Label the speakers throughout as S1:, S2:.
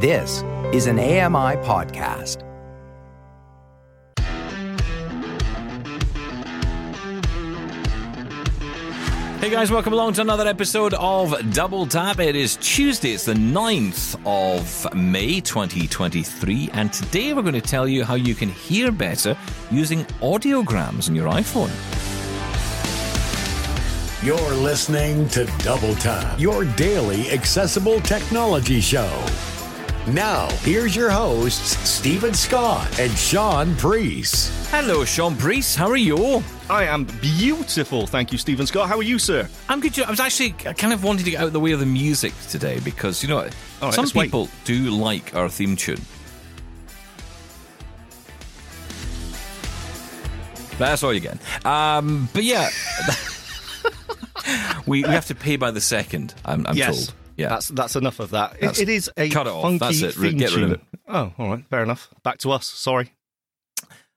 S1: This is an AMI podcast.
S2: Hey guys, welcome along to another episode of Double Tap. It is Tuesday, it's the 9th of May 2023, and today we're going to tell you how you can hear better using audiograms on your iPhone.
S3: You're listening to Double Tap, your daily accessible technology show. Now, here's your hosts, Steven Scott and Shaun Priest.
S2: Hello, Shaun Priest, how are you?
S4: I am beautiful, thank you, Steven Scott. How are you, sir?
S2: I'm good. I was actually kind of wanting to get out of the way of the music today because, you know,
S4: right,
S2: some
S4: let's wait.
S2: people do like our theme tune. That's all you get. Um, but yeah, we, we have to pay by the second, I'm, I'm
S4: yes,
S2: told. Yeah.
S4: that's that's enough of that. It- it is a
S2: cut it off.
S4: funky
S2: That's it.
S4: theme
S2: Get rid of it.
S4: Oh, all right, fair enough. Back to us. Sorry.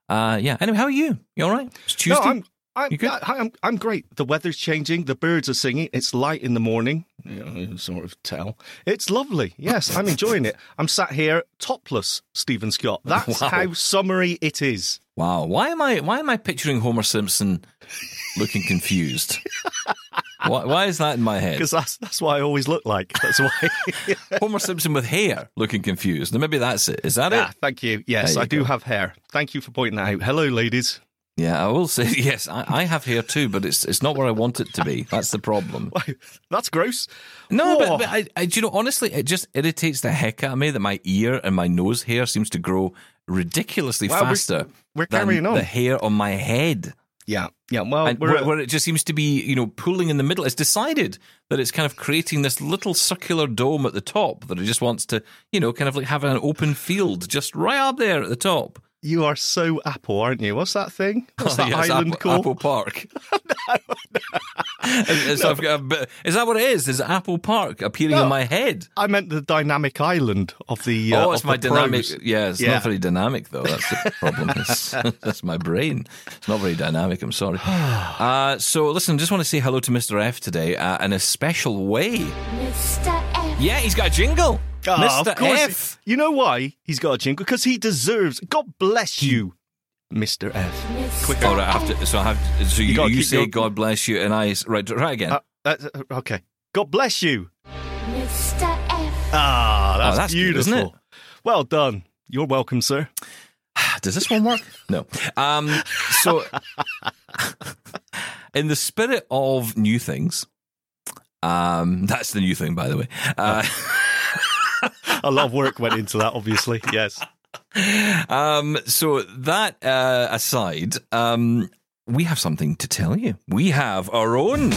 S2: Uh, yeah. Anyway, how are you? You all right? It's Tuesday.
S4: No, I'm. I'm,
S2: You good?
S4: I- I'm I'm great. The weather's changing. The birds are singing. It's light in the morning. You know, sort of tell. It's lovely. Yes, I'm enjoying it. I'm sat here topless, Steven Scott. That's
S2: Wow.
S4: how summery it is.
S2: Wow. Why am I? Why am I picturing Homer Simpson looking confused? why, why is that in my head?
S4: Because that's that's what I always look like. That's why.
S2: Homer Simpson with hair looking confused. Now maybe that's it. Is that
S4: ah,
S2: it?
S4: thank you. Yes,
S2: you
S4: I do have hair. Thank you for pointing that out. Hello, ladies.
S2: Yeah, I will say yes. I, I have hair too, but it's it's not where I want it to be. That's the problem.
S4: That's gross.
S2: No,
S4: Whoa.
S2: but, but I, I, do you know, honestly, it just irritates the heck out of me that my ear and my nose hair seems to grow ridiculously
S4: we're-
S2: faster.
S4: we're
S2: than
S4: carrying on.
S2: the hair on my head.
S4: Yeah, yeah. Well,
S2: where, where it just seems to be, you know, pooling in the middle. It's decided that it's kind of creating this little circular dome at the top that it just wants to, you know, kind of like have an open field just right up there at the top.
S4: You are so Apple, aren't you? What's that thing? What's that
S2: Oh, Yes,
S4: island
S2: Apple,
S4: called?
S2: Apple Park. Is- I've got a is that what it is? Is Apple Park appearing
S4: No.
S2: on my head?
S4: I meant the dynamic island of the. Uh,
S2: oh, it's
S4: of
S2: my
S4: the
S2: dynamic.
S4: pros.
S2: Yeah, it's
S4: Yeah.
S2: not very dynamic though. That's the problem. It's, that's my brain. It's not very dynamic. I'm sorry. Uh, so listen, I just want to say hello to Mr. F today uh, in a special way.
S5: Mr. F.
S2: Yeah, he's got a jingle.
S4: Ah,
S2: Mr.
S4: of course.
S2: F.
S4: You know why he's got a jingle? Because he deserves. God bless you, Mister F.
S5: Mr.
S4: Quick.
S2: All right, I have to. So I have. To, so you,
S4: gotta
S2: you say
S4: your-
S2: God bless you, and I right right again.
S4: Uh, uh, okay. God bless you.
S5: Mr. F.
S4: Ah, that's,
S2: Oh, that's good,
S4: beautiful.
S2: isn't it?
S4: Well done. You're welcome, sir.
S2: Does this one work? No. Um, so, in the spirit of new things, um, that's the new thing, by the way. Uh,
S4: A lot of work went into that, obviously. Yes.
S2: um, so that uh, aside, um, we have something to tell you. We have our own.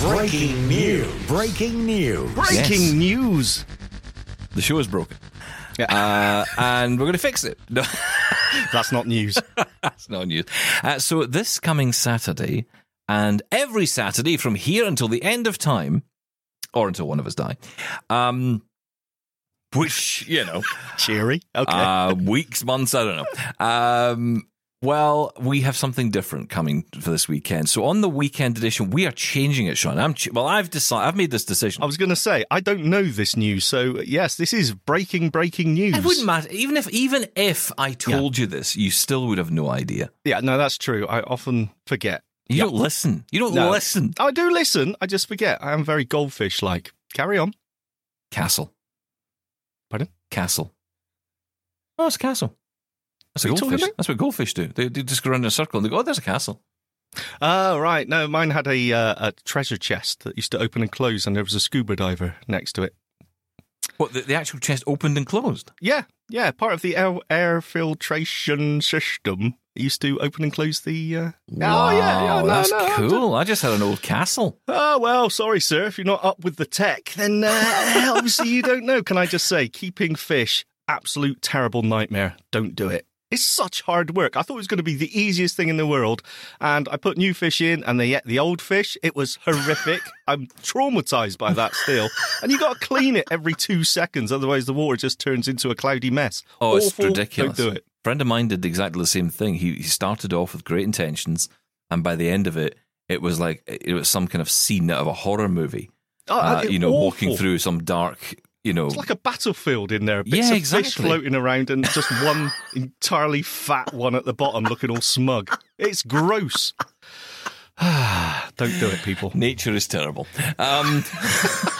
S3: Breaking news. Breaking news.
S4: Breaking
S2: Yes.
S4: news.
S2: The show is broken. Uh, and we're going to fix it. No,
S4: That's not news.
S2: that's not news. Uh, so this coming Saturday, and every Saturday from here until the end of time, or until one of us die, um, which you know,
S4: Cheery. Okay.
S2: uh, weeks, months, I don't know. Um, well, we have something different coming for this weekend. So on the weekend edition, we are changing it, Shaun. I'm ch- well, I've decided, I've made this decision.
S4: I was going to say I don't know this news, so yes, this is breaking breaking news.
S2: It wouldn't matter, even if even if I told you this, you still would have no idea.
S4: Yeah, no, that's true. I often forget.
S2: You
S4: Yeah.
S2: don't listen. You don't
S4: No.
S2: listen.
S4: I do listen. I just forget. I am very goldfish like. Carry on.
S2: Castle.
S4: Pardon?
S2: Castle. Oh, it's a castle. That's a
S4: What talking
S2: goldfish. That's what goldfish do. They, they just go around in a circle and they go, oh, there's a castle.
S4: Oh, right. No, mine had a uh, a treasure chest that used to open and close, and there was a scuba diver next to it.
S2: What, the, the actual chest opened and closed?
S4: Yeah, yeah. Part of the air, air filtration system it used to open and close the. Uh...
S2: Wow,
S4: oh, yeah, yeah. No,
S2: that's
S4: no,
S2: cool. I just had an old castle.
S4: Oh, well, sorry, sir. If you're not up with the tech, then uh, obviously you don't know. Can I just say, keeping fish, absolute terrible nightmare. Don't do it. It's such hard work. I thought it was going to be the easiest thing in the world. And I put new fish in and they ate the old fish. It was horrific. I'm traumatized by that still. And you got to clean it every two seconds. Otherwise, the water just turns into a cloudy mess.
S2: Oh, it's ridiculous.
S4: Don't do it.
S2: Friend of mine did exactly the same thing. He, he started off with great intentions, and by the end of it, it was like it was some kind of scene out of a horror movie.
S4: Oh,
S2: Uh, you know, walking through some dark you know,
S4: It's like a battlefield in there. Bits
S2: Yeah,
S4: of fish
S2: exactly.
S4: floating around and just one entirely fat one at the bottom looking all smug. It's gross. Don't do it, people.
S2: nature is terrible. Um,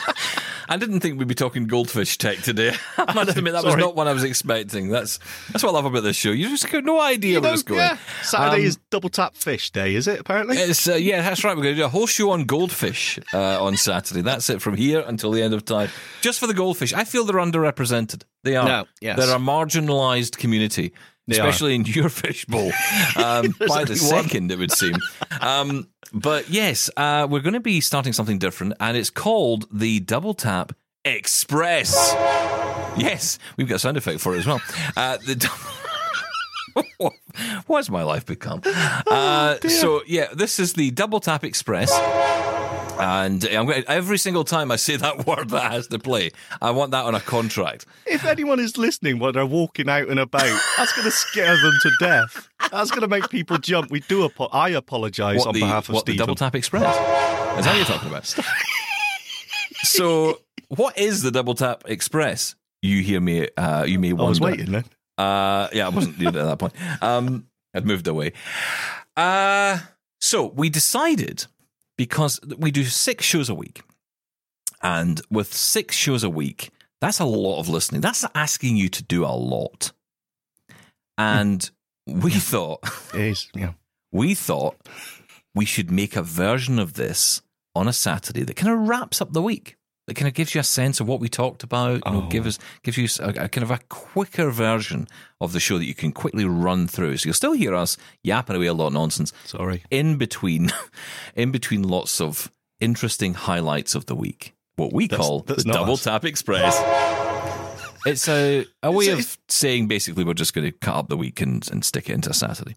S2: I didn't think we'd be talking goldfish tech today. I must admit that was not what I was expecting. That's that's what I love about this show. You just got no idea where it's going.
S4: Yeah. Saturday
S2: Um,
S4: is double tap fish day, is it? Apparently.
S2: It's uh, yeah, that's right. We're going to do a whole show on goldfish uh, on Saturday. That's it from here until the end of time. Just for the goldfish, I feel they're underrepresented. They are.
S4: No, yes.
S2: They're a marginalised community,
S4: They are.
S2: especially in your fishbowl. Um, by the second, it would seem. Um, but yes, uh, we're going to be starting something different, and it's called the Double Tap Express. Yes, we've got a sound effect for it as well. Uh, the. What- What's my life become? Uh, so yeah, this is the Double Tap Express, and I'm going every single time I say that word that has to play, I want that on a contract.
S4: If anyone is listening while they're walking out and about, that's going to scare them to death. That's going to make people jump. We do. Apo- I apologise
S2: What
S4: on
S2: the
S4: behalf of
S2: what the
S4: Steven.
S2: Double Tap Express? Is that what you're talking about? so, what is the Double Tap Express? You hear me? Uh, you may
S4: I
S2: wonder.
S4: was waiting then.
S2: Uh, yeah, I wasn't at that point. Um, I'd moved away. Uh, so we decided because we do six shows a week, and with six shows a week, that's a lot of listening. That's asking you to do a lot. And we thought
S4: It is. Yeah.
S2: we thought we should make a version of this on a Saturday that kind of wraps up the week. That kind of gives you a sense of what we talked about. You know, give us gives you a, a kind of a quicker version of the show that you can quickly run through. So you'll still hear us yapping away a lot of nonsense
S4: Sorry.
S2: in between, in between lots of interesting highlights of the week. What we
S4: That's-
S2: call
S4: that's
S2: the Double
S4: us.
S2: Tap Express. It's a, a way
S4: It's-
S2: of saying basically we're just going to cut up the week and, and stick it into a Saturday.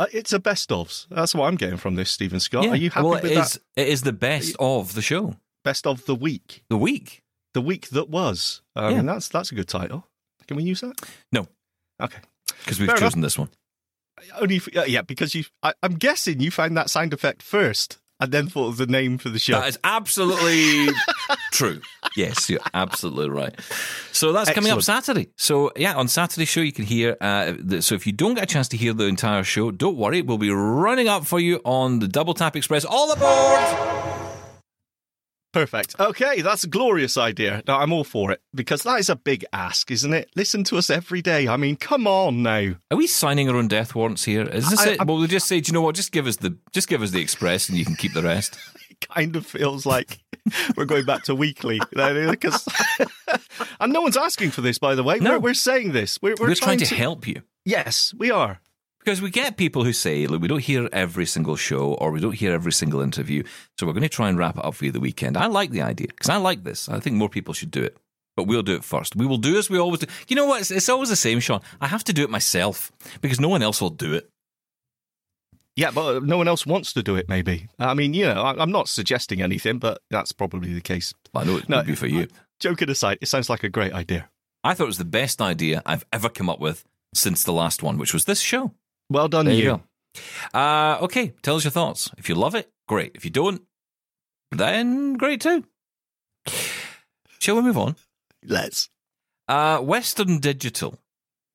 S4: Uh, it's a best ofs. That's what I'm getting from this, Steven Scott. Are you happy
S2: well,
S4: with
S2: it
S4: that?
S2: is, it is the best of the show.
S4: Best of the week.
S2: The week.
S4: The week that was. I
S2: Yeah.
S4: mean, that's that's a good title. Can we use that?
S2: No,
S4: Okay.
S2: because we've
S4: Fair enough.
S2: chosen this one.
S4: Only if, uh, yeah, because you. I, I'm guessing you found that sound effect first, and then thought of the name for the show.
S2: That is absolutely true. Yes, you're absolutely right. So that's coming up Saturday. So yeah, on Saturday show you can hear. Uh, the, so if you don't get a chance to hear the entire show, don't worry. We'll be running up for you on the Double Tap Express. All aboard!
S4: Perfect. Okay, that's a glorious idea. No, I'm all for it because that is a big ask, isn't it? Listen to us every day. I mean, come on now.
S2: Are we signing our own death warrants here? Is this
S4: I-
S2: it?
S4: I'm-
S2: well, we'll just say, do you know what? Just give us the just give us the Express, and you can keep the rest.
S4: It kind of feels like we're going back to weekly because, and no one's asking for this, by the way.
S2: No.
S4: We're, we're saying this. We're, we're,
S2: We're, trying, to help you.
S4: Yes, we are.
S2: Because we get people who say, look, we don't hear every single show or we don't hear every single interview. So we're going to try and wrap it up for you the weekend. I like the idea because I like this. I think more people should do it. But we'll do it first. We will do as we always do. You know what? It's, it's always the same, Shaun. I have to do it myself because no one else will do it.
S4: Yeah, but uh, no one else wants to do it. Maybe. I mean, you know, I, I'm not suggesting anything, but that's probably the case.
S2: I know it
S4: No,
S2: would be for you.
S4: Uh, joking aside, it sounds like a great idea.
S2: I thought it was the best idea I've ever come up with since the last one, which was this show.
S4: Well done,
S2: There you
S4: you.
S2: go. Uh, okay, tell us your thoughts. If you love it, great. If you don't, then great too. Shall we move on?
S4: Let's.
S2: Uh, Western Digital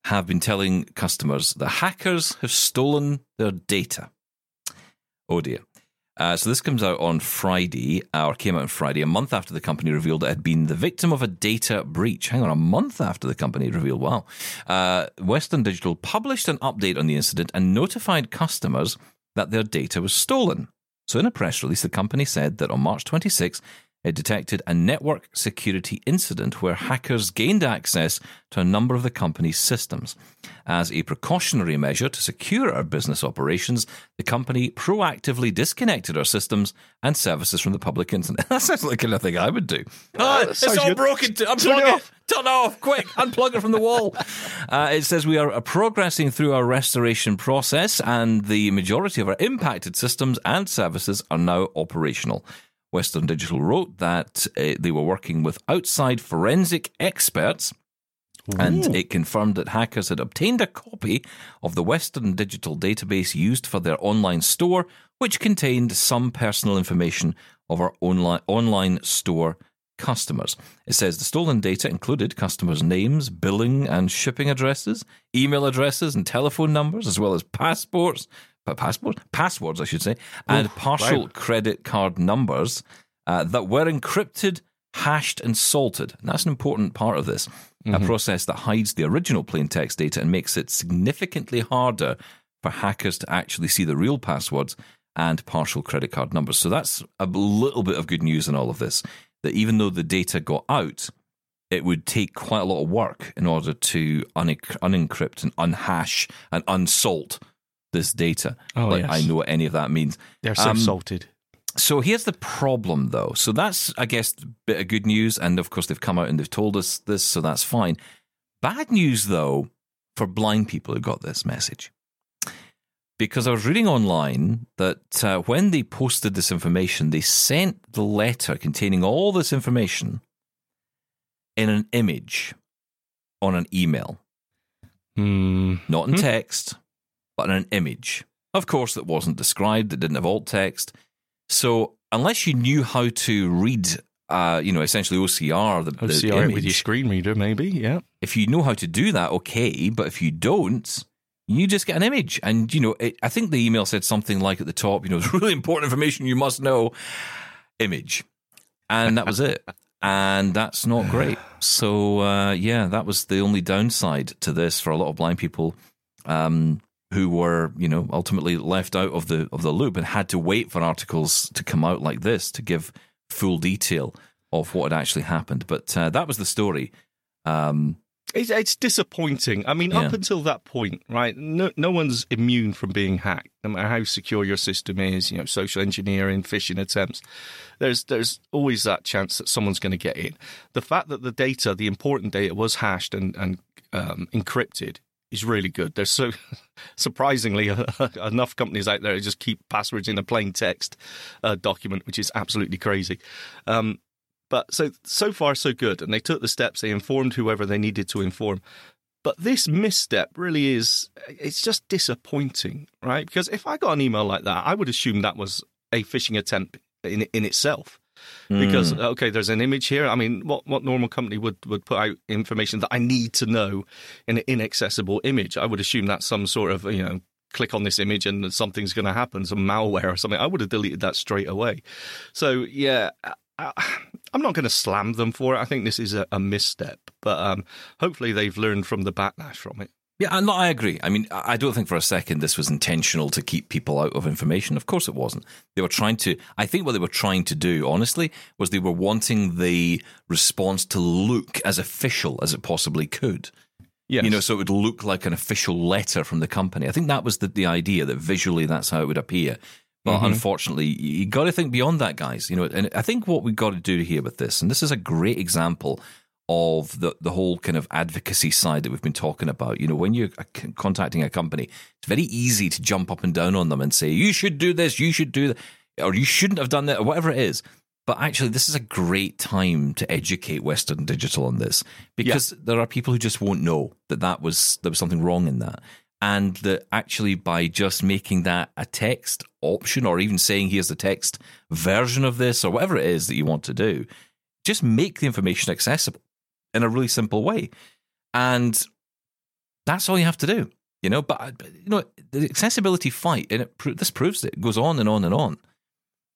S2: have been telling customers that hackers have stolen their data. Oh dear. Uh, so this comes out on Friday, or came out on Friday, a month after the company revealed it had been the victim of a data breach. Hang on, a month after the company revealed. Wow. Uh, Western Digital published an update on the incident and notified customers that their data was stolen. So in a press release, the company said that on March 26, it detected a network security incident where hackers gained access to a number of the company's systems. As a precautionary measure to secure our business operations, the company proactively disconnected our systems and services from the public internet. that sounds like the kind of thing I would do. Ah, it's all
S4: good.
S2: broken. To,
S4: Turn
S2: unplug
S4: it
S2: it.
S4: off.
S2: Turn it off, quick. Unplug it from the wall. Uh, it says we are uh, progressing through our restoration process, and the majority of our impacted systems and services are now operational. Western Digital wrote that uh, they were working with outside forensic experts. And it confirmed that hackers had obtained a copy of the Western Digital database used for their online store, which contained some personal information of our online, online store customers. It says the stolen data included customers' names, billing and shipping addresses, email addresses, and telephone numbers, as well as passports, passports, passwords, I should say, and partial
S4: right.
S2: credit card numbers uh, that were encrypted, hashed, and salted. And that's an important part of this. A process that hides the original plain text data and makes it significantly harder for hackers to actually see the real passwords and partial credit card numbers. So that's a little bit of good news in all of this. That even though the data got out, it would take quite a lot of work in order to unencrypt and unhash and unsalt this data.
S4: Oh,
S2: like
S4: yes.
S2: I know what any of that means.
S4: They're so
S2: Um,
S4: salted.
S2: So here's the problem, though. So that's, I guess, a bit of good news. And of course, they've come out and they've told us this, so that's fine. Bad news, though, for blind people who got this message. Because I was reading online that uh, when they posted this information, they sent the letter containing all this information in an image on an email,
S4: Hmm.
S2: not in text, but an image. Of course, that wasn't described, it didn't have alt text. So, unless you knew how to read, uh, you know, essentially OCR, the, the
S4: OCR it
S2: image,
S4: with your screen reader, maybe. Yeah.
S2: if you know how to do that, okay. But if you don't, you just get an image. And, you know, it, I think the email said something like at the top, you know, it's really important information you must know, image. And that was it. And that's not great. So, uh, yeah, that was the only downside to this for a lot of blind people. Um, who were, you know, ultimately left out of the of the loop and had to wait for articles to come out like this to give full detail of what had actually happened. But uh, that was the story. Um,
S4: It's, it's disappointing. I mean,
S2: Yeah.
S4: up until that point, right? No, no one's immune from being hacked, no matter how secure your system is. You know, social engineering, phishing attempts. There's there's always that chance that someone's going to get in. The fact that the data, the important data, was hashed and and um, encrypted is really good. There's so surprisingly enough companies out there who just keep passwords in a plain text uh, document, which is absolutely crazy. Um, but so so far so good, and they took the steps. They informed whoever they needed to inform. But this misstep really is it's just disappointing, right? Because if I got an email like that, I would assume that was a phishing attempt in in itself. Because okay, there's an image here. I mean, what what normal company would, would put out information that I need to know in an inaccessible image? I would assume that's some sort of you know click on this image and something's going to happen, some malware or something. I would have deleted that straight away. So yeah, I, I'm not going to slam them for it. I think this is a, a misstep, but um, hopefully they've learned from the backlash from it.
S2: Yeah, and I agree. I mean, I don't think for a second this was intentional to keep people out of information. Of course, it wasn't. They were trying to. I think what they were trying to do, honestly, was they were wanting the response to look as official as it possibly could.
S4: Yes.
S2: You know, so it would look like an official letter from the company. I think that was the, the idea that visually that's how it would appear. But
S4: Mm-hmm.
S2: unfortunately, you got to think beyond that, guys. You know, and I think what we've got to do here with this, and this is a great example of the the whole kind of advocacy side that we've been talking about. You know, when you're contacting a company, it's very easy to jump up and down on them and say, "You should do this, you should do that," or "You shouldn't have done that," or whatever it is. But actually, this is a great time to educate Western Digital on this because there are people who just won't know that that was there was something wrong in that, and that actually by just making that a text option or even saying here's the text version of this or whatever it is that you want to do, just make the information accessible in a really simple way, and that's all you have to do. You know, but you know the accessibility fight, and it, this proves it. It goes on and on and on,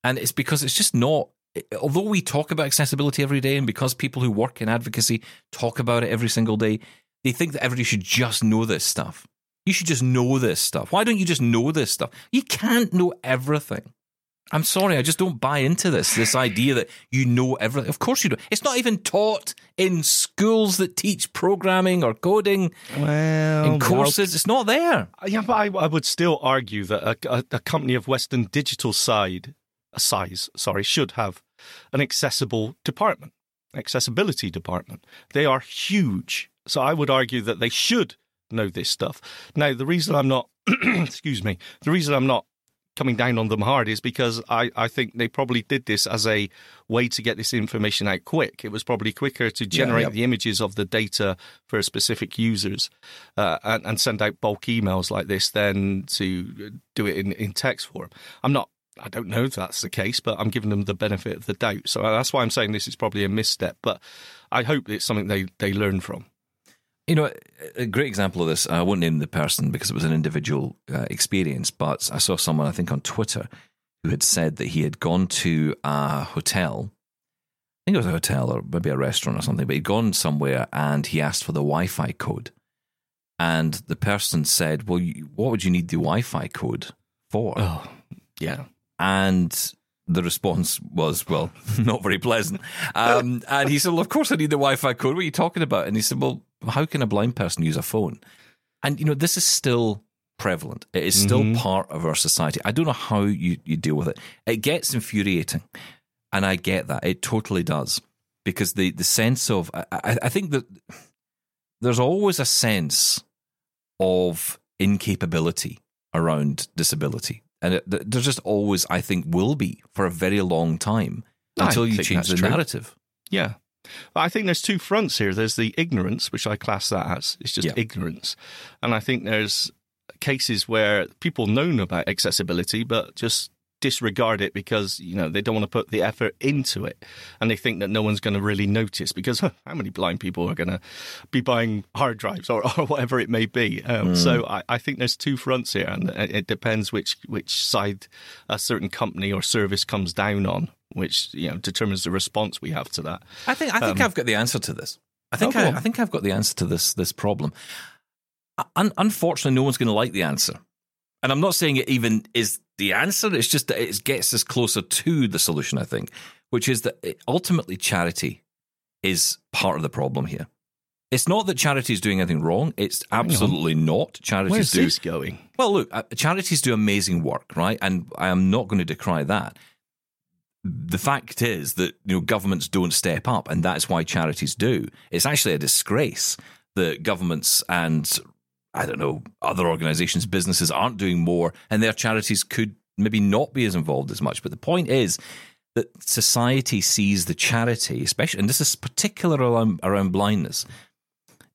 S2: and it's because it's just not. Although we talk about accessibility every day, and because people who work in advocacy talk about it every single day, they think that everybody should just know this stuff. You should just know this stuff. Why don't you just know this stuff? You can't know everything. I'm sorry, I just don't buy into this. This idea that you know everything. Of course you do. It's not even taught in schools that teach programming or coding
S4: Well,
S2: in courses. It's not there.
S4: Uh, yeah, but I, I would still argue that a, a, a company of Western Digital side, a size, sorry, should have an accessible department, accessibility department. They are huge, so I would argue that they should know this stuff. Now, the reason I'm not, excuse me, the reason I'm not coming down on them hard is because I, I think they probably did this as a way to get this information out quick. It was probably quicker to generate
S2: yeah.
S4: the images of the data for specific users uh, and, and send out bulk emails like this than to do it in, in text form. I'm not I don't know if that's the case, but I'm giving them the benefit of the doubt. So that's why I'm saying this is probably a misstep. But I hope it's something they they learn from.
S2: You know, a great example of this, I won't name the person because it was an individual uh, experience, but I saw someone, I think, on Twitter who had said that he had gone to a hotel. I think it was a hotel or maybe a restaurant or something, but he'd gone somewhere and he asked for the Wi Fi code. And the person said, Well, you, what would you need the Wi Fi code for?
S4: Oh, yeah.
S2: And the response was, well, not very pleasant. Um, and he said, well, of course I need the Wi Fi code. What are you talking about? And he said, well, how can a blind person use a phone? And, you know, this is still prevalent. It is still
S4: Mhm.
S2: part of our society. I don't know how you, you deal with it. It gets infuriating. And I get that. It totally does. Because the, the sense of, I, I I think that there's always a sense of incapability around disability. And it, there's just always, I think, will be for a very long time
S4: I
S2: until you change the
S4: true.
S2: narrative.
S4: Yeah. I think there's two fronts here. There's the ignorance, which I class that as. It's just
S2: Yeah.
S4: ignorance. And I think there's cases where people know about accessibility, but just disregard it because, you know, they don't want to put the effort into it. And they think that no one's going to really notice because huh, how many blind people are going to be buying hard drives or, or whatever it may be? Um, So I, I think there's two fronts here. And it it depends which, which side a certain company or service comes down on, which, you know, determines the response we have to that.
S2: I think I think I've got the answer to this. I think
S4: Um, Oh,
S2: I, I, think I've got the answer to this this problem. Un- unfortunately, no one's going to like the answer, and I'm not saying it even is the answer. It's just that it gets us closer to the solution. I think, which is that it, ultimately charity is part of the problem here. It's not that charity is doing anything wrong. It's absolutely not. Charities
S4: Where's
S2: do
S4: this going?
S2: well, look, uh, charities do amazing work, right? And I am not going to decry that. The fact is that you know governments don't step up, and that's why charities do. It's actually a disgrace that governments and I don't know other organisations, businesses aren't doing more, and their charities could maybe not be as involved as much. But the point is that society sees the charity, especially, and this is particular around, around blindness.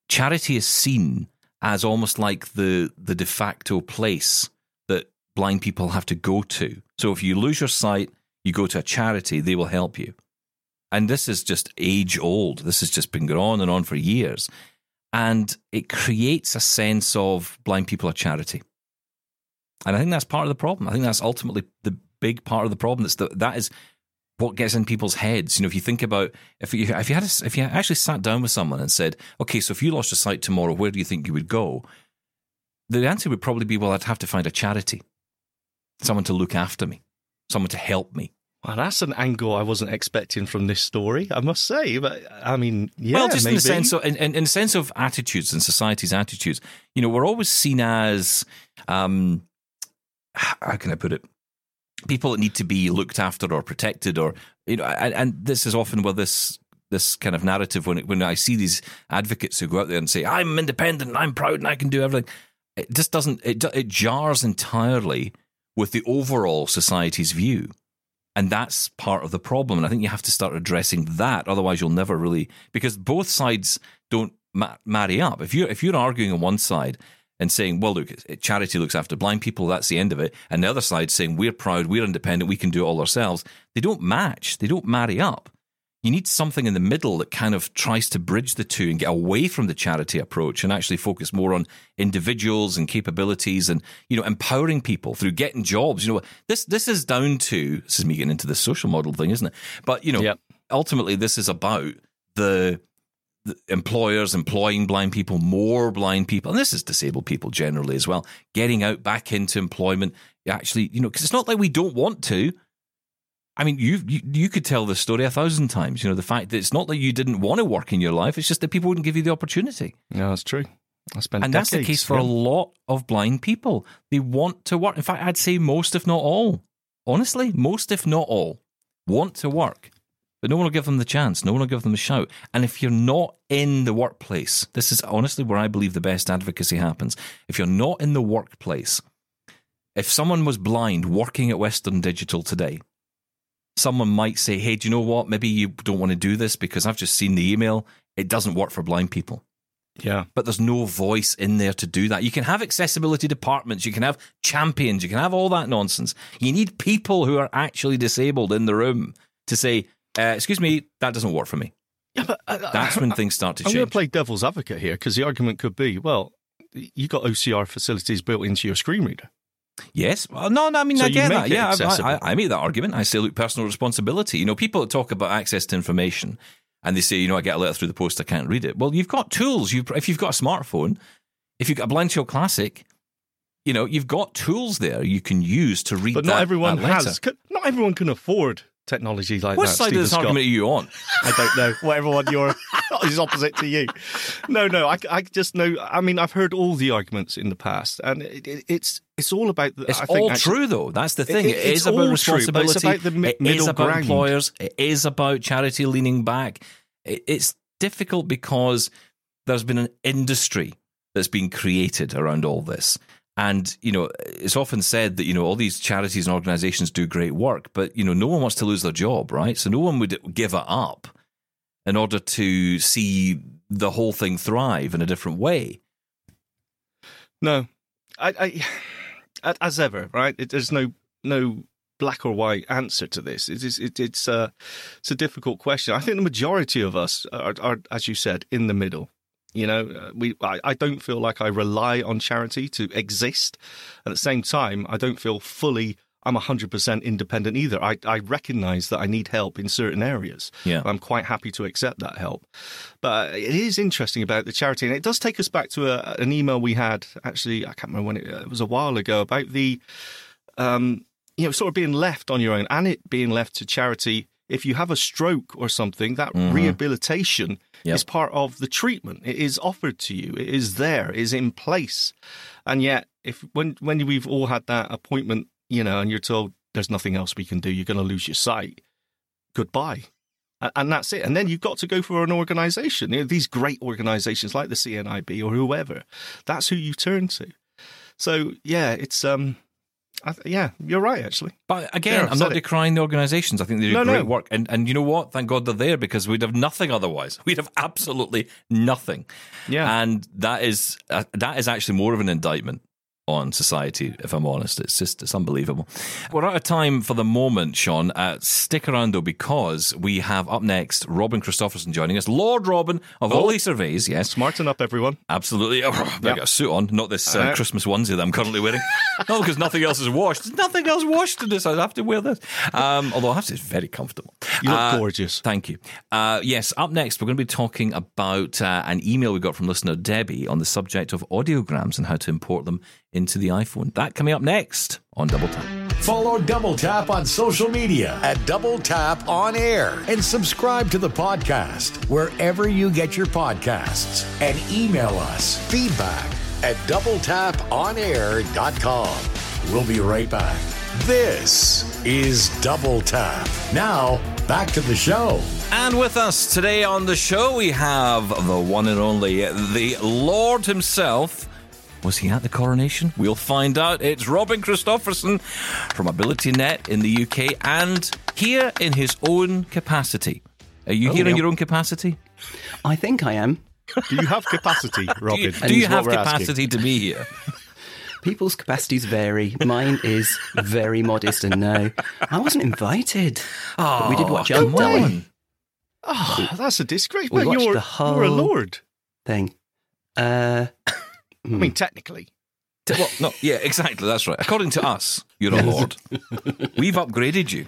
S2: Charity is seen as almost like the the de facto place that blind people have to go to. So if you lose your sight, you go to a charity, they will help you. And this is just age old. This has just been going on and on for years. And it creates a sense of blind people are charity. And I think that's part of the problem. I think that's ultimately the big part of the problem. That's the, that is what gets in people's heads. You know, if you think about if you if you had a, if you actually sat down with someone and said, "Okay, so if you lost your sight tomorrow, where do you think you would go?" The answer would probably be, "Well, I'd have to find a charity, someone to look after me, someone to help me."
S4: Well, that's an angle I wasn't expecting from this story, I must say. But I mean, yeah,
S2: well, just
S4: maybe.
S2: in the sense of in, in, in the sense of attitudes and society's attitudes, you know, we're always seen as um, how can I put it? People that need to be looked after or protected, or you know, and, and this is often where this this kind of narrative when it, when I see these advocates who go out there and say, "I'm independent, I'm proud, and I can do everything," it just doesn't. It it jars entirely with the overall society's view. And that's part of the problem. And I think you have to start addressing that. Otherwise, you'll never really, because both sides don't ma- marry up. If you're, if you're arguing on one side and saying, well, look, charity looks after blind people, that's the end of it. And the other side saying, we're proud, we're independent, we can do it all ourselves. They don't match, they don't marry up. You need something in the middle that kind of tries to bridge the two and get away from the charity approach and actually focus more on individuals and capabilities and you know empowering people through getting jobs. You know this this is down to this is me getting into the social model thing, isn't it? But you know
S4: Yep.
S2: ultimately this is about the, the employers employing blind people, more blind people, and this is disabled people generally as well, getting out back into employment. Actually, you know, because it's not like we don't want to. I mean, you, you you could tell this story a thousand times. You know, the fact that it's not that you didn't want to work in your life; it's just that people wouldn't give you the opportunity.
S4: No, that's true. I spent
S2: And that's the case for a lot of blind people. They want to work. In fact, I'd say most, if not all, honestly, most, if not all, want to work, but no one will give them the chance. No one will give them a shout. And if you're not in the workplace, this is honestly where I believe the best advocacy happens. If you're not in the workplace, if someone was blind working at Western Digital today, someone might say, hey, do you know what? Maybe you don't want to do this because I've just seen the email. It doesn't work for blind people.
S4: Yeah.
S2: but there's no voice in there to do that. You can have accessibility departments, you can have champions, you can have all that nonsense. You need people who are actually disabled in the room to say, uh, "Excuse me, that doesn't work for me."
S4: Yeah, but uh,
S2: That's when things start to
S4: I'm going
S2: change.
S4: to play devil's advocate here because the argument could be, well, you got OCR facilities built into your screen reader.
S2: Yes. Well, no, no, I mean,
S4: So
S2: I get that. Yeah, I. I, I make that argument. I say, look, personal responsibility. You know, people talk about access to information and they say, you know, I get a letter through the post, I can't read it. Well, you've got tools. You, if you've got a smartphone, if you've got a Shell Classic, you know, you've got tools there you can use to read
S4: But
S2: that,
S4: not everyone
S2: that
S4: has. Not everyone can afford technology like
S2: What
S4: that.
S2: side
S4: Steven
S2: of this
S4: Scott.
S2: argument are you on?
S4: I don't know. Whatever one you're is opposite to you. No, no. I, I just know. I mean, I've heard all the arguments in the past, and it, it, it's it's all about. The,
S2: It's
S4: I think
S2: all
S4: actually-
S2: true, though. That's the thing.
S4: It-
S2: it
S4: it's
S2: is about
S4: all true,
S2: responsibility.
S4: it's about the mi-
S2: It is
S4: middle
S2: about
S4: ground.
S2: employers. It is about charity leaning back. It- It's difficult because there's been an industry that's been created around all this. And, you know, it's often said that, you know, all these charities and organizations do great work, but, you know, no one wants to lose their job, right? So no one would give it up in order to see the whole thing thrive in a different way.
S4: No, I, I as ever, right? It, there's no no black or white answer to this. It is it, it's a it's a difficult question. I think the majority of us are, are as you said, in the middle. You know, uh, we I, I don't feel like I rely on charity to exist. At the same time, I don't feel fully. I'm 100% independent either. I, I recognize that I need help in certain areas.
S2: Yeah.
S4: I'm quite happy to accept that help. But it is interesting about the charity, and it does take us back to a, an email we had. Actually, I can't remember when it, it was a while ago about the, um, you know, sort of being left on your own, and it being left to charity. If you have a stroke or something, that rehabilitation
S2: Yep.
S4: is part of the treatment. It is offered to you. It is there. It is in place. And yet, if when when we've all had that appointment, you know, and you're told there's nothing else we can do, you're going to lose your sight. Goodbye. A- And that's it. And then you've got to go for an organization. You know, these great organizations like the CNIB or whoever. That's who you turn to. So yeah, it's um, th- yeah, you're right actually.
S2: But again,
S4: There,
S2: I'm not
S4: it.
S2: decrying the organisations. I think they do
S4: No,
S2: great
S4: no.
S2: work. And and you know what? Thank God they're there because we'd have nothing otherwise. We'd have absolutely nothing.
S4: Yeah.
S2: And that is uh, that is actually more of an indictment on society, if I'm honest. It's just it's unbelievable. We're out of time for the moment, Shaun. Uh, stick around though, because we have up next Robin Christopherson joining us, Lord Robin of all these surveys. Yes,
S4: Smarten up, everyone.
S2: Absolutely. Oh, I better get a suit on, not this uh,
S4: Uh,
S2: Christmas onesie that I'm currently wearing. no, because nothing else is washed. There's nothing else washed in this. I have to wear this. Um, although I have to say, it's very comfortable.
S4: You look
S2: Uh,
S4: gorgeous.
S2: Thank you. Uh, yes, up next, we're going to be talking about uh, an email we got from listener Debbie on the subject of audiograms and how to import them into the iPhone. That coming up next on Double Tap.
S3: Follow Double Tap on social media at Double Tap On Air and subscribe to the podcast wherever you get your podcasts and email us feedback at doubletaponair.com. We'll be right back. This is Double Tap. Now, back to the show.
S2: And with us today on the show, we have the one and only, the Lord himself. Was he at the coronation? We'll find out. It's Robin Christopherson from AbilityNet in the UK and here in his own capacity. Are you here in your own capacity?
S6: I think I am.
S4: Do you have capacity,
S2: Do
S4: Robin?
S2: you, do you have
S4: we're asking.
S2: capacity to be here?
S6: People's capacities vary. Mine is very modest, and no, I wasn't invited. But we did watch
S2: Oh, come
S6: Undying
S2: on.
S4: Oh, that's a disgrace.
S6: We
S4: But
S6: watched
S4: you're,
S6: the whole-
S4: you're a lord.
S6: thing. Uh,
S4: I mean, technically.
S2: T- Well, no, yeah, exactly. That's right. According to us, you're a lord. We've upgraded you.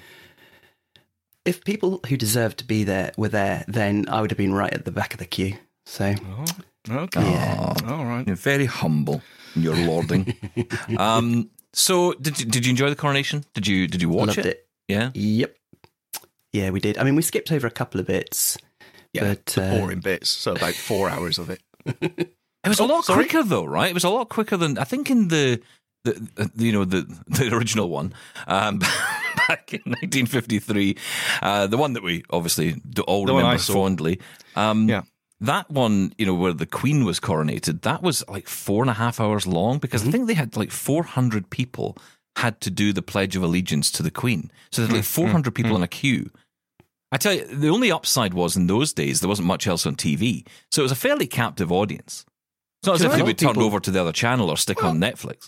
S6: if people who deserved to be there were there, then I would have been right at the back of the queue. So
S4: Okay.
S6: Yeah.
S4: All right.
S2: You're very humble in your lording. um, so, did you, did you enjoy the coronation? Did you did you watch
S6: loved it.
S2: Yeah.
S6: Yep. Yeah, we did. I mean, we skipped over a couple of bits.
S4: Yeah,
S6: but
S4: the
S6: uh,
S4: boring bits. So about four hours of it.
S2: It was a
S4: Oh,
S2: lot
S4: sorry.
S2: quicker though, right? It was a lot quicker than I think in the. The, uh, you know the the original one um, back in 1953, uh, the one that we obviously all
S4: The
S2: remember fondly. Um,
S4: Yeah.
S2: that one, you know, where the Queen was coronated, that was like four and a half hours long because
S4: Mm-hmm.
S2: I think they had like 400 people had to do the Pledge of Allegiance to the Queen. So there's like
S4: Mm-hmm.
S2: 400 people in a queue. I tell you, the only upside was in those days there wasn't much else on TV, so it was a fairly captive audience. It's not as
S6: Do you
S2: if
S6: know
S2: they
S6: what
S2: would turn
S6: people-
S2: over to the other channel or stick on Netflix.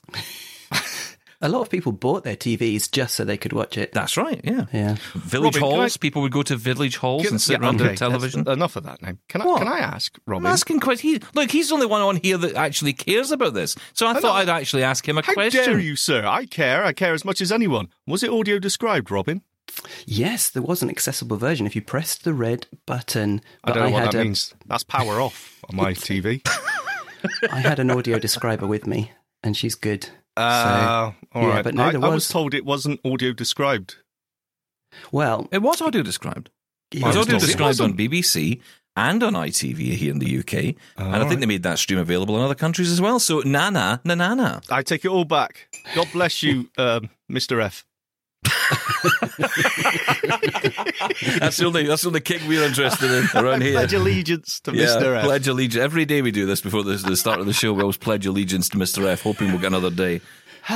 S6: A lot of people bought their TVs just so they could watch it.
S2: That's right, yeah.
S6: Yeah.
S2: Village
S4: Robin,
S2: halls,
S4: I-
S2: people would go to village halls
S4: Can-
S2: and sit
S4: yeah,
S2: around
S4: okay,
S2: the television.
S4: Enough of that now. Can I,
S2: What?
S4: can I ask, Robin?
S2: I'm asking questions. He, look, he's the only one on here that actually cares about this. So I
S4: know.
S2: thought I'd actually ask him a
S4: How
S2: question.
S4: How dare you, sir? I care. I care as much as anyone. Was it audio described, Robin?
S6: Yes, there was an accessible version. If you pressed the red button,
S4: I don't know what
S6: had
S4: that
S6: a-
S4: means. That's power off on my TV.
S6: I had an audio describer with me, and she's good.
S4: Uh, all
S6: yeah,
S4: right.
S6: but no,
S4: I,
S6: there
S4: I was
S6: was-
S4: told it wasn't audio described.
S6: Well,
S2: It was audio described.
S6: yeah,
S2: It was audio described on. BBC and on ITV here in the UK. and I
S4: all
S2: think they made that stream available in other countries as well. So, nana, na na na.
S4: I take it all back. God bless you, um, Mr. F.
S2: That's the only that's the only kick we're interested in around here.
S4: Pledge allegiance to
S2: Yeah,
S4: Mr. F.
S2: pledge allegiance. Every day we do this before the, the start of the show. We always pledge allegiance to Mr. F, hoping we'll get another day.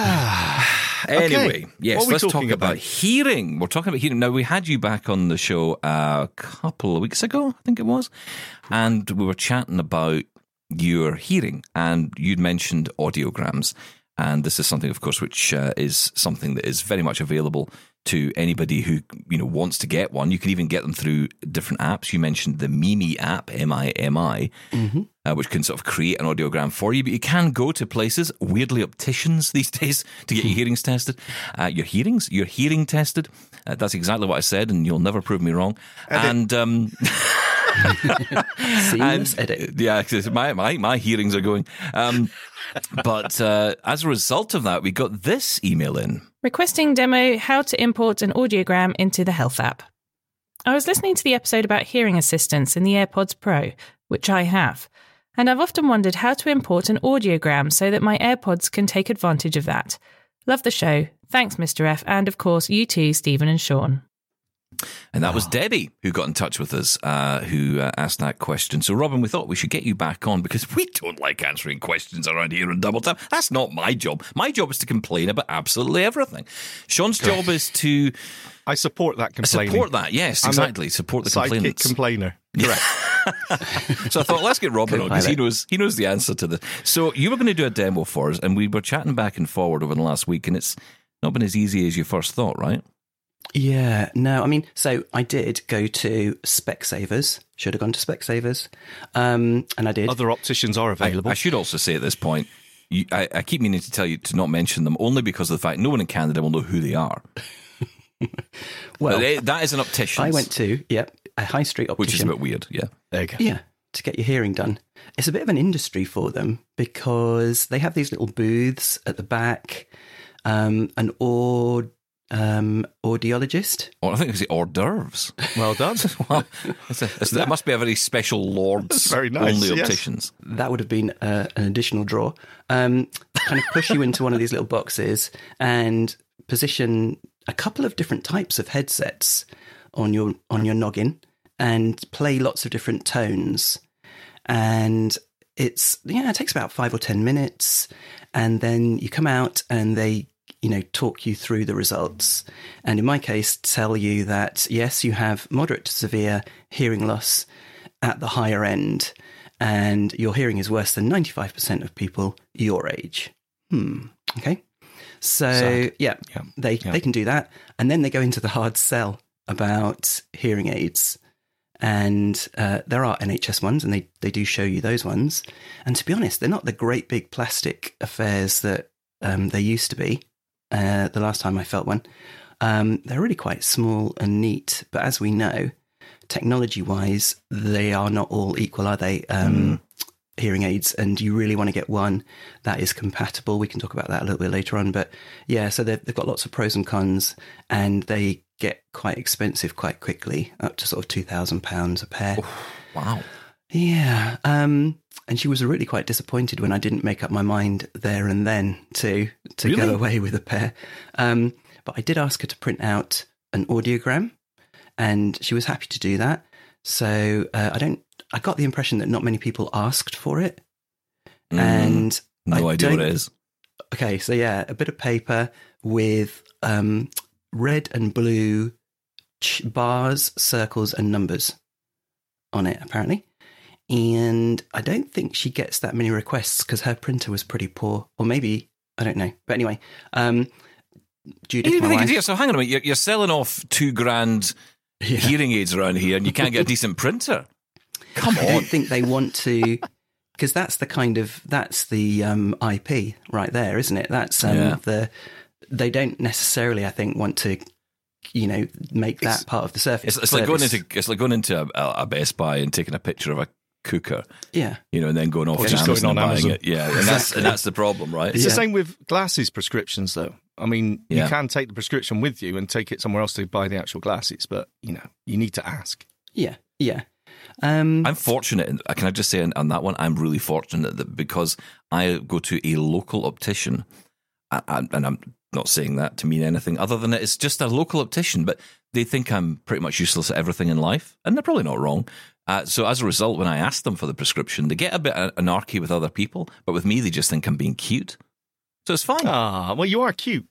S2: anyway, yes,
S4: are we
S2: let's talk about
S4: about?
S2: hearing. We're talking about hearing. Now, we had you back on the show a couple of weeks ago, I think it was, and we were chatting about your hearing, and you'd mentioned audiograms. And this is something, of course, which uh, is something that is very much available to anybody who you know wants to get one. You can even get them through different apps. You mentioned the Mimi app, M I M I, uh, which can sort of create an audiogram for you. But you can go to places, weirdly opticians these days, to get your hearings tested. Uh, your hearings, your hearing tested. Uh, that's exactly what I said, and you'll never prove me wrong. And um,
S6: seamless edit.
S2: yeah, 'cause my, my my hearings are going. Um, but uh, as a result of that, we got this email in.
S7: Requesting demo how to import an audiogram into the Health app. I was listening to the episode about hearing assistance in the AirPods Pro, which I have, and I've often wondered how to import an audiogram so that my AirPods can take advantage of that. Love the show. Thanks, Mr. F, and of course, you too, Steven and Shaun.
S2: And that was Debbie who got in touch with us, uh, who uh, asked that question. So, Robin, we thought we should get you back on because we don't like answering questions around here in Double Tap. That's not my job. My job is to complain about absolutely everything. Shaun's job is to
S4: I support that complaining.
S2: support that. Yes,
S4: I'm
S2: exactly. Support the complainants.
S4: complainer. Correct.
S2: so I thought, let's get Robin on because he knows he knows the answer to this. So you were going to do a demo for us, and we were chatting back and forward over the last week, and it's not been as easy as you first thought, right?
S6: Yeah, no, I mean, so I did go to Specsavers. Should have gone to Specsavers, um, and I did.
S4: Other opticians are available.
S2: I should also say at this point, you, I, I keep meaning to tell you to not mention them only because of the fact no one in Canada will know who they are.
S6: well,
S2: they- that is an optician.
S6: I went to yep a high street optician.
S2: which is a bit weird. Yeah,
S4: there you go.
S6: Yeah, to get your hearing done. It's a bit of an industry for them because they have these little booths at the back. Um, an aud, um, audiologist.
S2: or I think it's the hors d'oeuvres.
S4: Well done.
S2: Well, it's a, it's, that must be a very special lords
S4: very nice,
S2: only
S4: yes.
S2: opticians.
S6: That would have been uh, an additional draw. Um, kind of push you into one of these little boxes and position a couple of different types of headsets on your on your noggin and play lots of different tones. And it's yeah, it takes about five or ten minutes, and then you come out and they you know talk you through the results. And in my case, tell you that yes, you have moderate to severe hearing loss at the higher end, and your hearing is worse than ninety five percent of people your age. Hmm. Okay. So yeah,
S4: Yeah.
S6: they
S4: Yeah.
S6: they can do that, and then they go into the hard sell about hearing aids. And uh, there are NHS ones, and they, they do show you those ones. And to be honest, they're not the great big plastic affairs that um, they used to be. Uh, the last time I felt one, um, they're really quite small and neat. But as we know, technology wise, they are not all equal, are they? Um, Hearing aids, and you really want to get one that is compatible. We can talk about that a little bit later on. But yeah, so they've, they've got lots of pros and cons, and they get quite expensive quite quickly, up to sort of two thousand pounds a pair.
S2: Wow.
S6: Yeah. Um, and she was really quite disappointed when I didn't make up my mind there and then to to
S2: Really?
S6: go away with a pair. Um, but I did ask her to print out an audiogram, and she was happy to do that. So uh, I don't. I got the impression that not many people asked for it,
S2: Mm,
S6: and
S2: no
S6: I
S2: idea what it is.
S6: Okay, so yeah, a bit of paper with um, red and blue ch- bars, circles, and numbers on it, apparently. And I don't think she gets that many requests because her printer was pretty poor. Or maybe, I don't know. But anyway, um, Judith,
S2: You
S6: wife-
S2: yeah, so hang on a minute. You're, you're selling off two grand hearing aids around here, and you can't get a decent printer. Come on,
S6: I don't think they want to, because that's the kind of that's the um, IP right there, isn't it? That's um,
S2: Yeah.
S6: the they don't necessarily, I think, want to, you know, make that part of the surface.
S2: It's, it's like going into it's like going into a, a Best Buy and taking a picture of a cooker,
S6: yeah,
S2: you know, and then going off
S4: Or
S2: to
S4: just going
S2: Amazon
S4: on
S2: and buying
S4: Amazon.
S2: it. Yeah, and that's and that's the problem, right?
S4: It's
S6: Yeah.
S4: the same with glasses prescriptions, though. I mean,
S2: Yeah.
S4: you can take the prescription with you and take it somewhere else to buy the actual glasses, but you know, you need to ask.
S6: yeah, yeah. Um,
S2: I'm fortunate. and I Can I just say on, on that one? I'm really fortunate that because I go to a local optician, I, I, and I'm not saying that to mean anything other than it's just a local optician, but they think I'm pretty much useless at everything in life, and they're probably not wrong. Uh, so as a result, when I ask them for the prescription, they get a bit anarchy with other people, but with me, they just think I'm being cute. So it's fine.
S4: Ah, well, you are cute.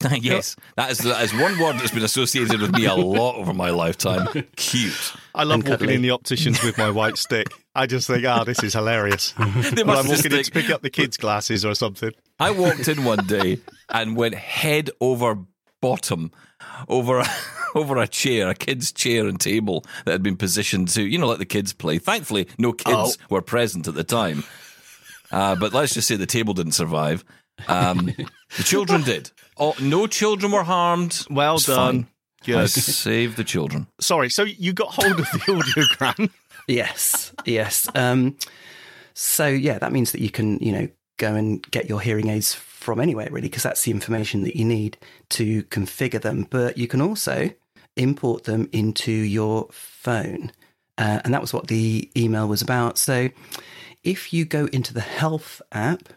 S2: yes, that is that is one word that's been associated with me a lot over my lifetime. Cute.
S4: I love walking
S6: cuddly.
S4: in the opticians with my white stick. I just think, ah, this is hilarious.
S2: They must
S4: I'm
S2: just
S4: walking in to pick up the kids' glasses or something.
S2: I walked in one day and went head over bottom over a, over a chair, a kid's chair and table that had been positioned to, you know, let the kids play. Thankfully, no kids
S4: Oh.
S2: were present at the time. Uh, but let's just say the table didn't survive. Um, the children did. Oh, no children were harmed.
S4: Well
S2: It's
S4: done.
S2: fine. I
S4: Good.
S2: the children.
S4: Sorry, so you got hold of the audiogram.
S6: Yes, yes. Um, so yeah, that means that you can, you know, go and get your hearing aids from anywhere really, because that's the information that you need to configure them. But you can also import them into your phone, uh, and that was what the email was about. So if you go into the Health app,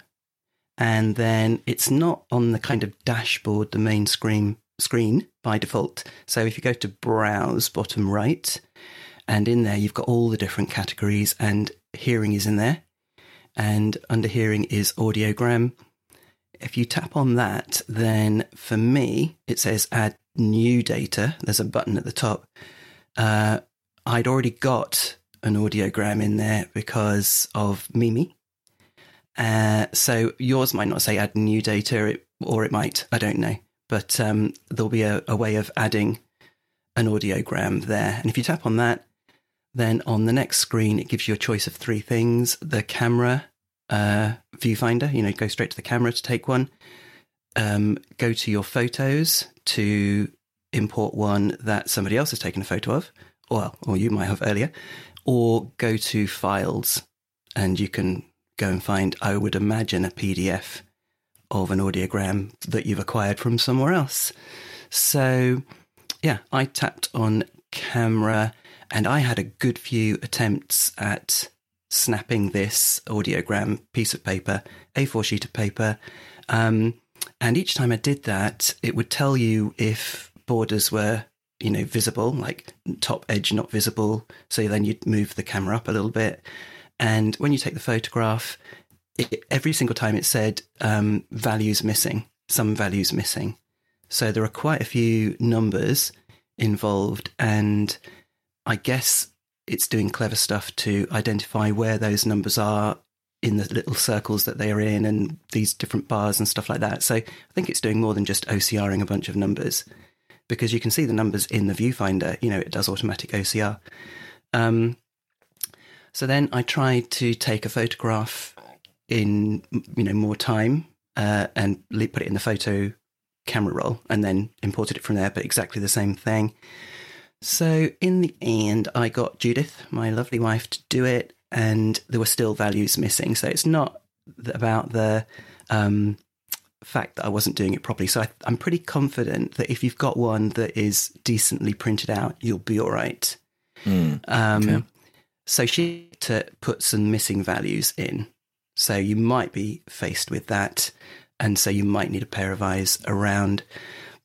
S6: and then it's not on the kind of dashboard, the main screen screen by default. So if you go to Browse, bottom right and in there you've got all the different categories and hearing is in there and under hearing is audiogram. If you tap on that then for me it says add new data. There's a button at the top. Uh, i'd already got an audiogram in there because of mimi. Uh, so yours might not say add new data or it might i don't know. But um, there'll be a, a way of adding an audiogram there. And if you tap on that, then on the next screen, it gives you a choice of three things the camera uh, viewfinder, you know, go straight to the camera to take one, um, go to your photos to import one that somebody else has taken a photo of, or, or you might have earlier, or go to files and you can go and find, I would imagine, a PDF of an audiogram that you've acquired from somewhere else. So, yeah, I tapped on camera and I had a good few attempts at snapping this audiogram piece of paper, A4 sheet of paper. Um, and each time I did that, it would tell you if borders were, you know, visible, like top edge not visible. So then you'd move the camera up a little bit. And when you take the photograph, it, every single time it said um, values missing, some values missing. So there are quite a few numbers involved, and I guess it's doing clever stuff to identify where those numbers are in the little circles that they are in and these different bars and stuff like that. So I think it's doing more than just OCRing a bunch of numbers because you can see the numbers in the viewfinder. You know, it does automatic OCR. Um, so then I tried to take a photograph in you know more time uh, and put it in the photo camera roll and then imported it from there, but exactly the same thing. So in the end, I got Judith, my lovely wife, to do it, and there were still values missing. So it's not about the um, fact that I wasn't doing it properly. So I, I'm pretty confident that if you've got one that is decently printed out, you'll be all right.
S2: Hmm.
S6: Um,
S2: Okay.
S6: So she to put some missing values in. So you might be faced with that. And so you might need a pair of eyes around.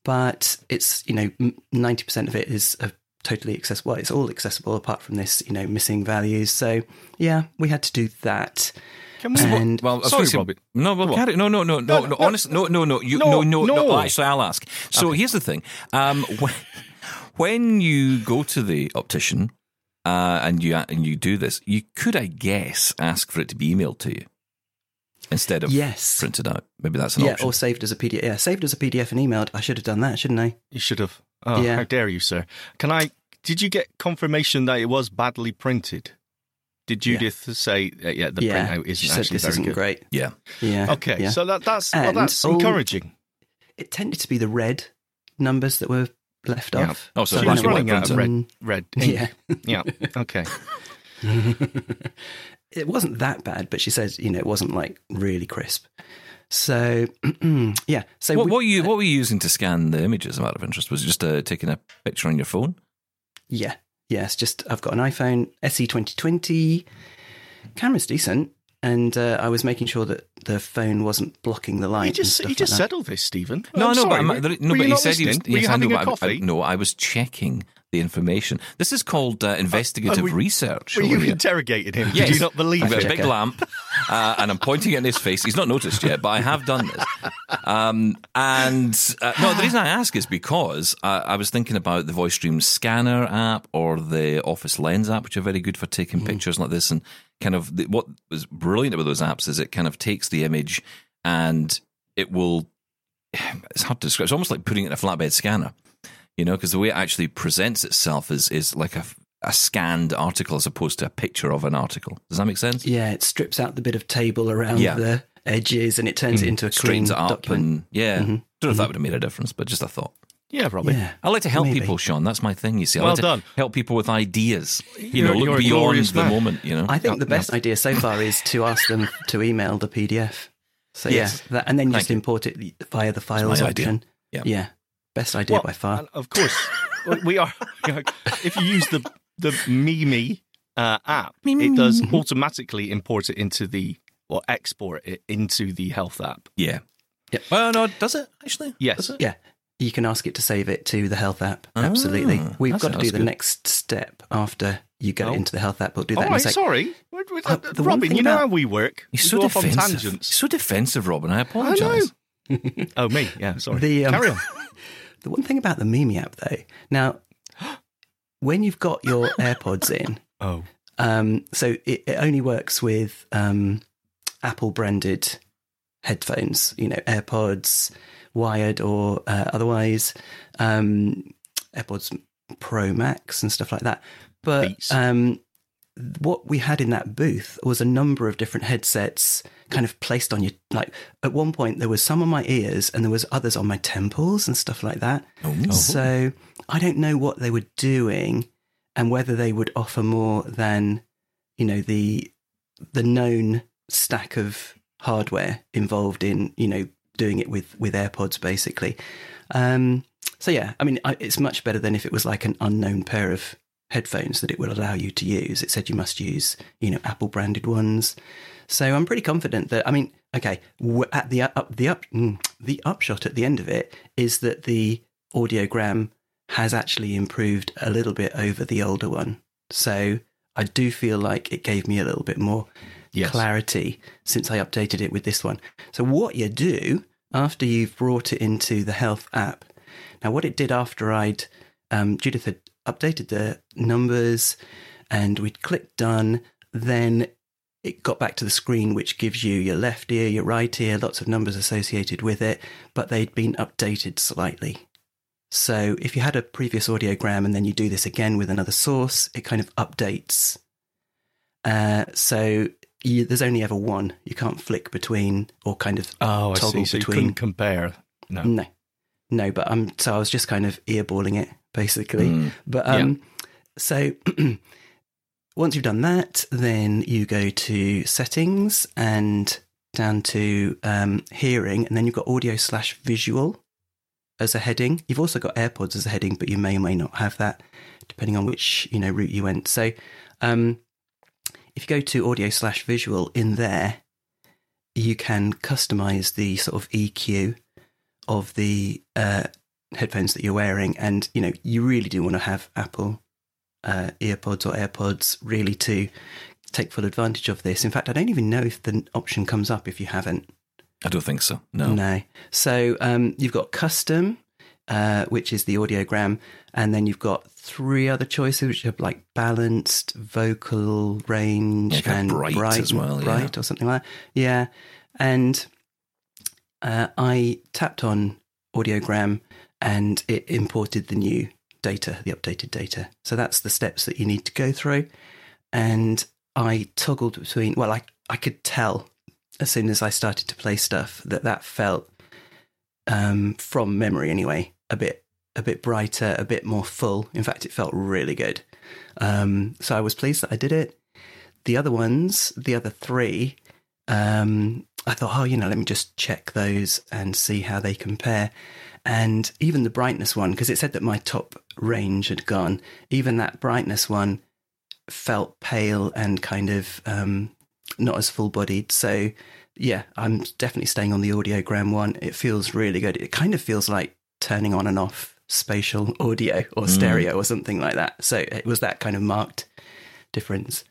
S6: But it's, you know, 90% of it is uh, totally accessible. Well, it's all accessible apart from this, you know, missing values. So yeah, we had to do that.
S4: Can we?
S6: And
S2: Well, I was
S4: Sorry,
S2: gonna say-
S4: Robin.
S2: No, well, carry, no, no, no, no,
S4: No,
S2: no,
S4: no.
S2: Honestly, no, no, no. You,
S4: No,
S2: no, no, no,
S4: no.
S2: Actually, I'll ask. So here's the thing. Um, when, when you go to the optician uh, and you and you do this, you could, I guess, ask for it to be emailed to you instead of
S6: Yes.
S2: printed out. Maybe that's an
S6: yeah,
S2: option.
S6: or saved as a PDF. Yeah, saved as a PDF and emailed. I should have done that, shouldn't I?
S4: You should have. Oh,
S6: Yeah.
S4: how dare you, sir? Can I? Did you get confirmation that it was badly printed? Did Judith say, uh, yeah, the
S6: yeah,
S4: printout isn't
S6: said
S4: actually
S6: this
S4: very
S6: isn't
S4: good?
S6: great.
S2: yeah.
S6: Yeah.
S4: Okay,
S6: yeah.
S4: so that, that's well, that's
S6: all-
S4: encouraging.
S6: it tended to be the red numbers that were left
S4: Yeah.
S6: off.
S2: Oh, so
S6: I
S4: She was running out of red,
S6: Mm,
S4: red ink.
S6: Yeah.
S4: Yeah. Okay.
S6: it wasn't that bad, but she says, you know, it wasn't like really crisp. So, yeah. So,
S2: What,
S6: we-
S2: what, were you, what were you using to scan the images I'm out of interest? Was it just uh, taking a picture on your phone?
S6: yeah, yeah. Just I've got an iPhone SE 2020. Camera's decent, and uh, I was making sure that the phone wasn't blocking the light.
S4: You
S6: and
S4: just
S6: stuff
S4: you just
S6: like that.
S4: said all this, Steven.
S2: No,
S4: I'm
S2: no,
S4: sorry.
S2: but, I'm, no,
S4: were
S2: but
S4: you
S2: he
S4: not
S2: said he was.
S4: listening? Were you
S2: yes, I know,
S4: a
S2: but I- I-
S4: coffee?
S2: no, I was checking the information. This is called uh, investigative
S4: we-
S2: research.
S4: Were you
S2: Olivia.
S4: interrogating him?
S2: Yes.
S4: Did you not believe
S2: I've got a big lamp, uh, and I'm pointing it in his face. He's not noticed yet, but I have done this. Um, and uh, no, the reason I ask is because uh, I was thinking about the Voice Dream Scanner app or the Office Lens app, which are very good for taking pictures like this. And kind of the, what was brilliant about those apps is it kind of takes the image and it will. It's hard to describe. It's almost like putting it in a flatbed scanner, you know, because the way it actually presents itself is is like a a scanned article as opposed to a picture of an article. Does that make sense?
S6: Yeah, it strips out the bit of table around
S2: Yeah.
S6: the edges and it turns it into a clean
S2: Straightens it up
S6: document.
S2: and yeah.
S6: Mhm.
S2: Don't know if that would have made a difference, but just a thought.
S4: Yeah, probably.
S6: yeah.
S2: I like to help
S6: Maybe.
S2: people, Shaun. That's my thing. You see, I
S4: Well
S2: like to
S4: done.
S2: help people with ideas. You
S4: You're-
S2: know, look
S4: you're
S2: beyond the
S4: man.
S2: moment. You know,
S6: I think
S4: Yeah,
S6: the best idea so far is to ask them to email the PDF. So
S2: Yes.
S6: yeah, that, and then
S2: Thank
S6: just
S2: you.
S6: import it via the files
S2: my idea.
S6: option.
S2: Yeah.
S6: yeah, best idea
S4: Well,
S6: by far.
S4: and of course, we are. if you use the the Mimi uh, app, it does automatically import it into the or export it into the health app.
S2: yeah.
S6: Yep.
S2: Well, no, does it actually?
S4: Yes.
S2: It?
S6: Yeah, you can ask it to save it to the health app. Absolutely,
S2: Ah,
S6: we've got to do the
S2: good.
S6: next step after you get
S4: Oh.
S6: into the health app. We'll do that
S4: All
S6: in
S4: right,
S6: sec.
S4: sorry, We're- we're-
S6: Uh, the
S4: Robin. You know
S6: about-
S4: how we work.
S2: He's
S4: We
S2: so
S4: go off on
S2: defensive. He's
S4: tangents.
S2: so defensive, Robin. I apologise.
S4: Oh, me. Yeah, sorry.
S6: The, um,
S4: Carry on.
S6: The one thing about the Mimi app, though, now when you've got your AirPods in,
S4: Oh,
S6: um, so it, it only works with um, Apple branded headphones, you know, AirPods, wired or uh, otherwise, um, AirPods Pro Max and stuff like that. But um, what we had in that booth was a number of different headsets kind of placed on you. Like at one point, there was some on my ears and there was others on my temples and stuff like that.
S2: Oh.
S6: So I don't know what they were doing and whether they would offer more than, you know, the the known stack of hardware involved in, you know, doing it with with AirPods basically. Um, so yeah, I mean, I, it's much better than if it was like an unknown pair of headphones that it will allow you to use. It said you must use, you know, Apple branded ones. So I'm pretty confident that I mean, okay, at the up the up mm, the upshot at the end of it is that the audiogram has actually improved a little bit over the older one. So I do feel like it gave me a little bit more
S4: Yes.
S6: clarity since I updated it with this one. So what you do after you've brought it into the health app. Now what it did after I'd um, Judith had updated the numbers and we'd clicked done, then it got back to the screen which gives you your left ear, your right ear, lots of numbers associated with it, but they'd been updated slightly. So if you had a previous audiogram and then you do this again with another source, it kind of updates. Uh, so you, there's only ever one. You can't flick between or kind of
S4: Oh, I see.
S6: toggle
S4: So you couldn't compare. No.
S6: No, no. But um, so I was just kind of earballing it basically.
S2: Mm.
S6: But um, so once you've done that, then you go to settings and down to um, hearing, and then you've got audio slash visual as a heading. You've also got AirPods as a heading, but you may or may not have that depending on which you know route you went. So um, if you go to audio slash visual in there, you can customize the sort of EQ of the uh, headphones that you're wearing, and you know you really do want to have Apple uh, earpods or AirPods really to take full advantage of this. In fact, I don't even know if the option comes up if you haven't.
S2: I don't think so. No.
S6: No. So um, you've got custom. uh, which is the audiogram, and then you've got three other choices, which are like balanced, vocal range,
S2: Yeah,
S6: and
S2: of bright as well, yeah.
S6: bright or something like that. Yeah, and uh, I tapped on audiogram, and it imported the new data, the updated data. So that's the steps that you need to go through, and I toggled between. Well, I I could tell as soon as I started to play stuff that that felt um, from memory anyway a bit a bit brighter, a bit more full. In fact, it felt really good. Um, so I was pleased that I did it. The other ones, the other three, um, I thought, oh, you know, let me just check those and see how they compare. And even the brightness one, because it said that my top range had gone, even that brightness one felt pale and kind of um, not as full bodied. So, yeah, I'm definitely staying on the audiogram one. It feels really good. It kind of feels like turning on and off spatial audio or stereo or something like that. So it was that kind of marked difference.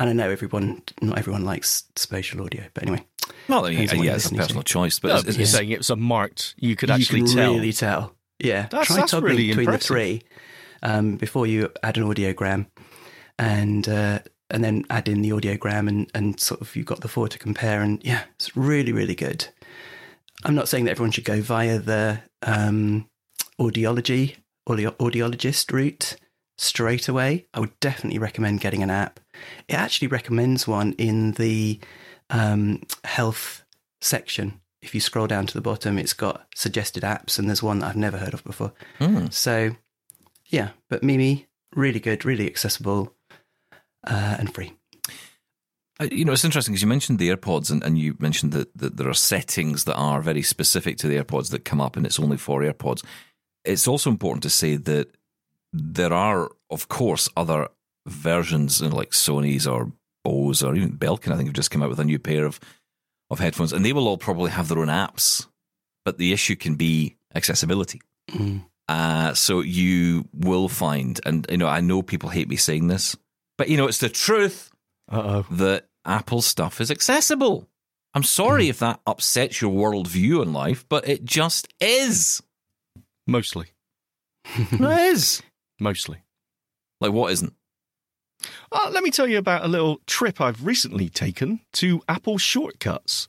S6: And I know everyone, not everyone likes spatial audio, but anyway,
S2: Well, I mean,
S6: Depends on what
S2: yeah, it's a
S6: listening to.
S2: personal choice, but
S4: No,
S2: it's, it's-
S4: you're saying it was a marked. You could
S6: you
S4: actually
S6: can
S4: tell.
S6: really tell. Yeah,
S4: That's-
S6: try
S4: that's
S6: toggling
S4: really
S6: between
S4: impressive.
S6: the three um, before you add an audiogram, and uh, and then add in the audiogram, and and sort of you've got the four to compare, and yeah, it's really really good. I'm not saying that everyone should go via the um, audiology audio, audiologist route straight away. I would definitely recommend getting an app. It actually recommends one in the um, health section. If you scroll down to the bottom, it's got suggested apps, and there's one that I've never heard of before.
S2: Hmm.
S6: So, yeah, but Mimi, really good, really accessible, uh, and free.
S2: Uh, You know, it's interesting because you mentioned the AirPods and, and you mentioned that, that there are settings that are very specific to the AirPods that come up and it's only for AirPods. It's also important to say that there are, of course, other versions you know, like Sony's or Bose or even Belkin, I think, have just come out with a new pair of, of headphones and they will all probably have their own apps. But the issue can be accessibility.
S6: Mm.
S2: Uh, so you will find, and you know, I know people hate me saying this, but you know, it's the truth
S4: Uh oh.
S2: that Apple stuff is accessible. I'm sorry if that upsets your worldview in life, but it just is.
S4: Mostly.
S2: it is.
S4: Mostly.
S2: Like, what isn't?
S4: Uh, let me tell you about a little trip I've recently taken to Apple Shortcuts.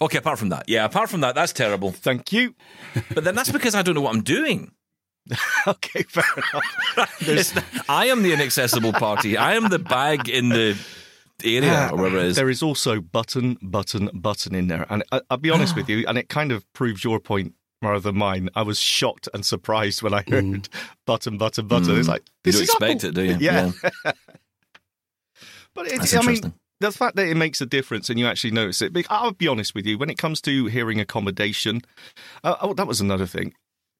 S2: Okay, apart from that. Yeah, apart from that, that's terrible.
S4: Thank you.
S2: But then that's because I don't know what I'm doing.
S4: okay, fair enough.
S2: I am the inaccessible party. I am the bag in the area ah, or whatever it is.
S4: There is also button, button, button in there. And I, I'll be honest ah. with you, and it kind of proves your point rather than mine. I was shocked and surprised when I heard button, button, button. It's like,
S2: Mm. You don't
S4: is
S2: expect
S4: Apple.
S2: it, do you?
S4: Yeah. But
S2: That's
S4: it's, I mean,
S2: interesting.
S4: the fact that it makes a difference and you actually notice it. But I'll be honest with you, when it comes to hearing accommodation, uh, oh, that was another thing.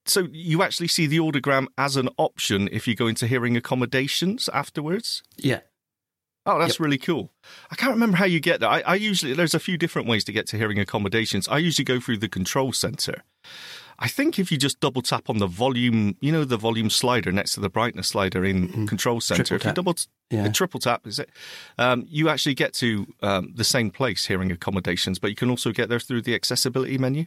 S4: So you actually see the audiogram as an option if you go into hearing accommodations afterwards.
S6: Yeah,
S4: Oh, that's
S6: Yep.
S4: really cool. I can't remember how you get there. I, I usually there's a few different ways to get to hearing accommodations. I usually go through the control center. I think if you just double tap on the volume, you know, the volume slider next to the brightness slider in control center.
S6: Triple
S4: if you double, t-
S6: Yeah.
S4: a triple tap is it? Um, you actually get to um, the same place, hearing accommodations, but you can also get there through the accessibility menu.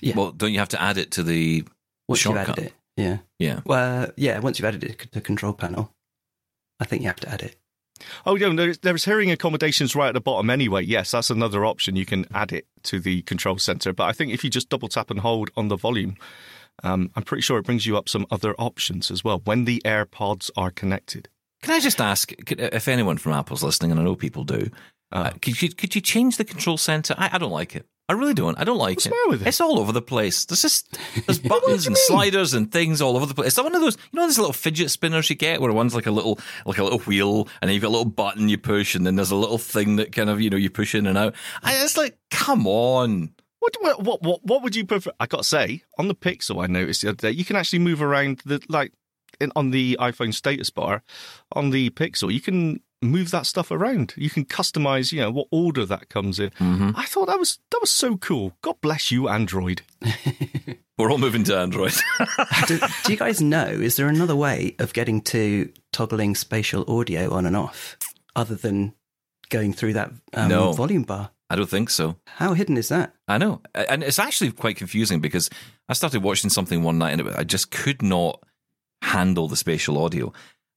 S6: yeah.
S2: Well, don't you have to add it to the
S6: once
S2: shortcut?
S6: you've added it, yeah.
S2: Yeah.
S6: Well, yeah. Once you've added it to the control panel, I think you have to add it.
S4: Oh, yeah, there's, there's hearing accommodations right at the bottom anyway. Yes, that's another option. You can add it to the control center. But I think if you just double tap and hold on the volume, um, I'm pretty sure it brings you up some other options as well when the AirPods are connected.
S2: Can I just ask if anyone from Apple's listening, and I know people do, uh,
S4: Uh.
S2: could, you, could you change the control center? I, I don't like it. I really don't. I don't like
S4: What's
S2: it.
S4: with it?
S2: It's all over the place. There's just there's buttons and sliders and things all over the place. It's one of those, you know, those little fidget spinners you get where one's like a little like a little wheel, and then you've got a little button you push, and then there's a little thing that kind of you know you push in and out. I, it's like, come on.
S4: What, what what what what would you prefer? I got to say, on the Pixel, I noticed the other day, you can actually move around the like in, on the iPhone status bar on the Pixel. You can move that stuff around. You can customize, you know, what order that comes in. I thought that was that was so cool. God bless you, Android.
S2: We're all moving to Android.
S6: do, do you guys know? Is there another way of getting to toggling spatial audio on and off other than going through that um,
S2: No.
S6: volume bar?
S2: I don't think so.
S6: How hidden is that?
S2: I know, and it's actually quite confusing because I started watching something one night and I just could not handle the spatial audio,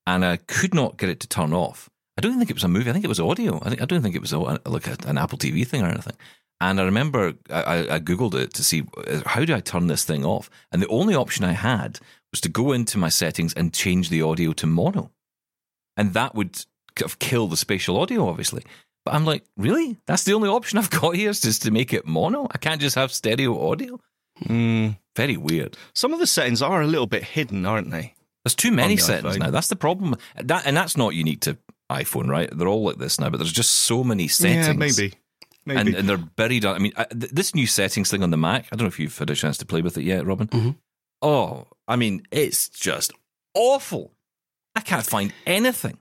S2: and I could not get it to turn off. I don't think it was a movie. I think it was audio. I think I don't think it was a, like a, an Apple TV thing or anything. And I remember I, I googled it to see uh, how do I turn this thing off, and the only option I had was to go into my settings and change the audio to mono, and that would kind of kill the spatial audio, obviously. But I'm like, really? That's the only option I've got here is just to make it mono. I can't just have stereo audio.
S4: Mm.
S2: Very weird.
S4: Some of the settings are a little bit hidden, aren't they?
S2: There's too many settings
S4: iPhone.
S2: now. That's the problem. That and that's not unique to iPhone, right? They're all like this now, but there's just so many settings.
S4: Yeah, maybe. Maybe.
S2: And, and they're buried. on- I mean, I, th- this new settings thing on the Mac. I don't know if you've had a chance to play with it yet, Robin.
S6: Mhm.
S2: Oh, I mean, it's just awful. I can't find anything.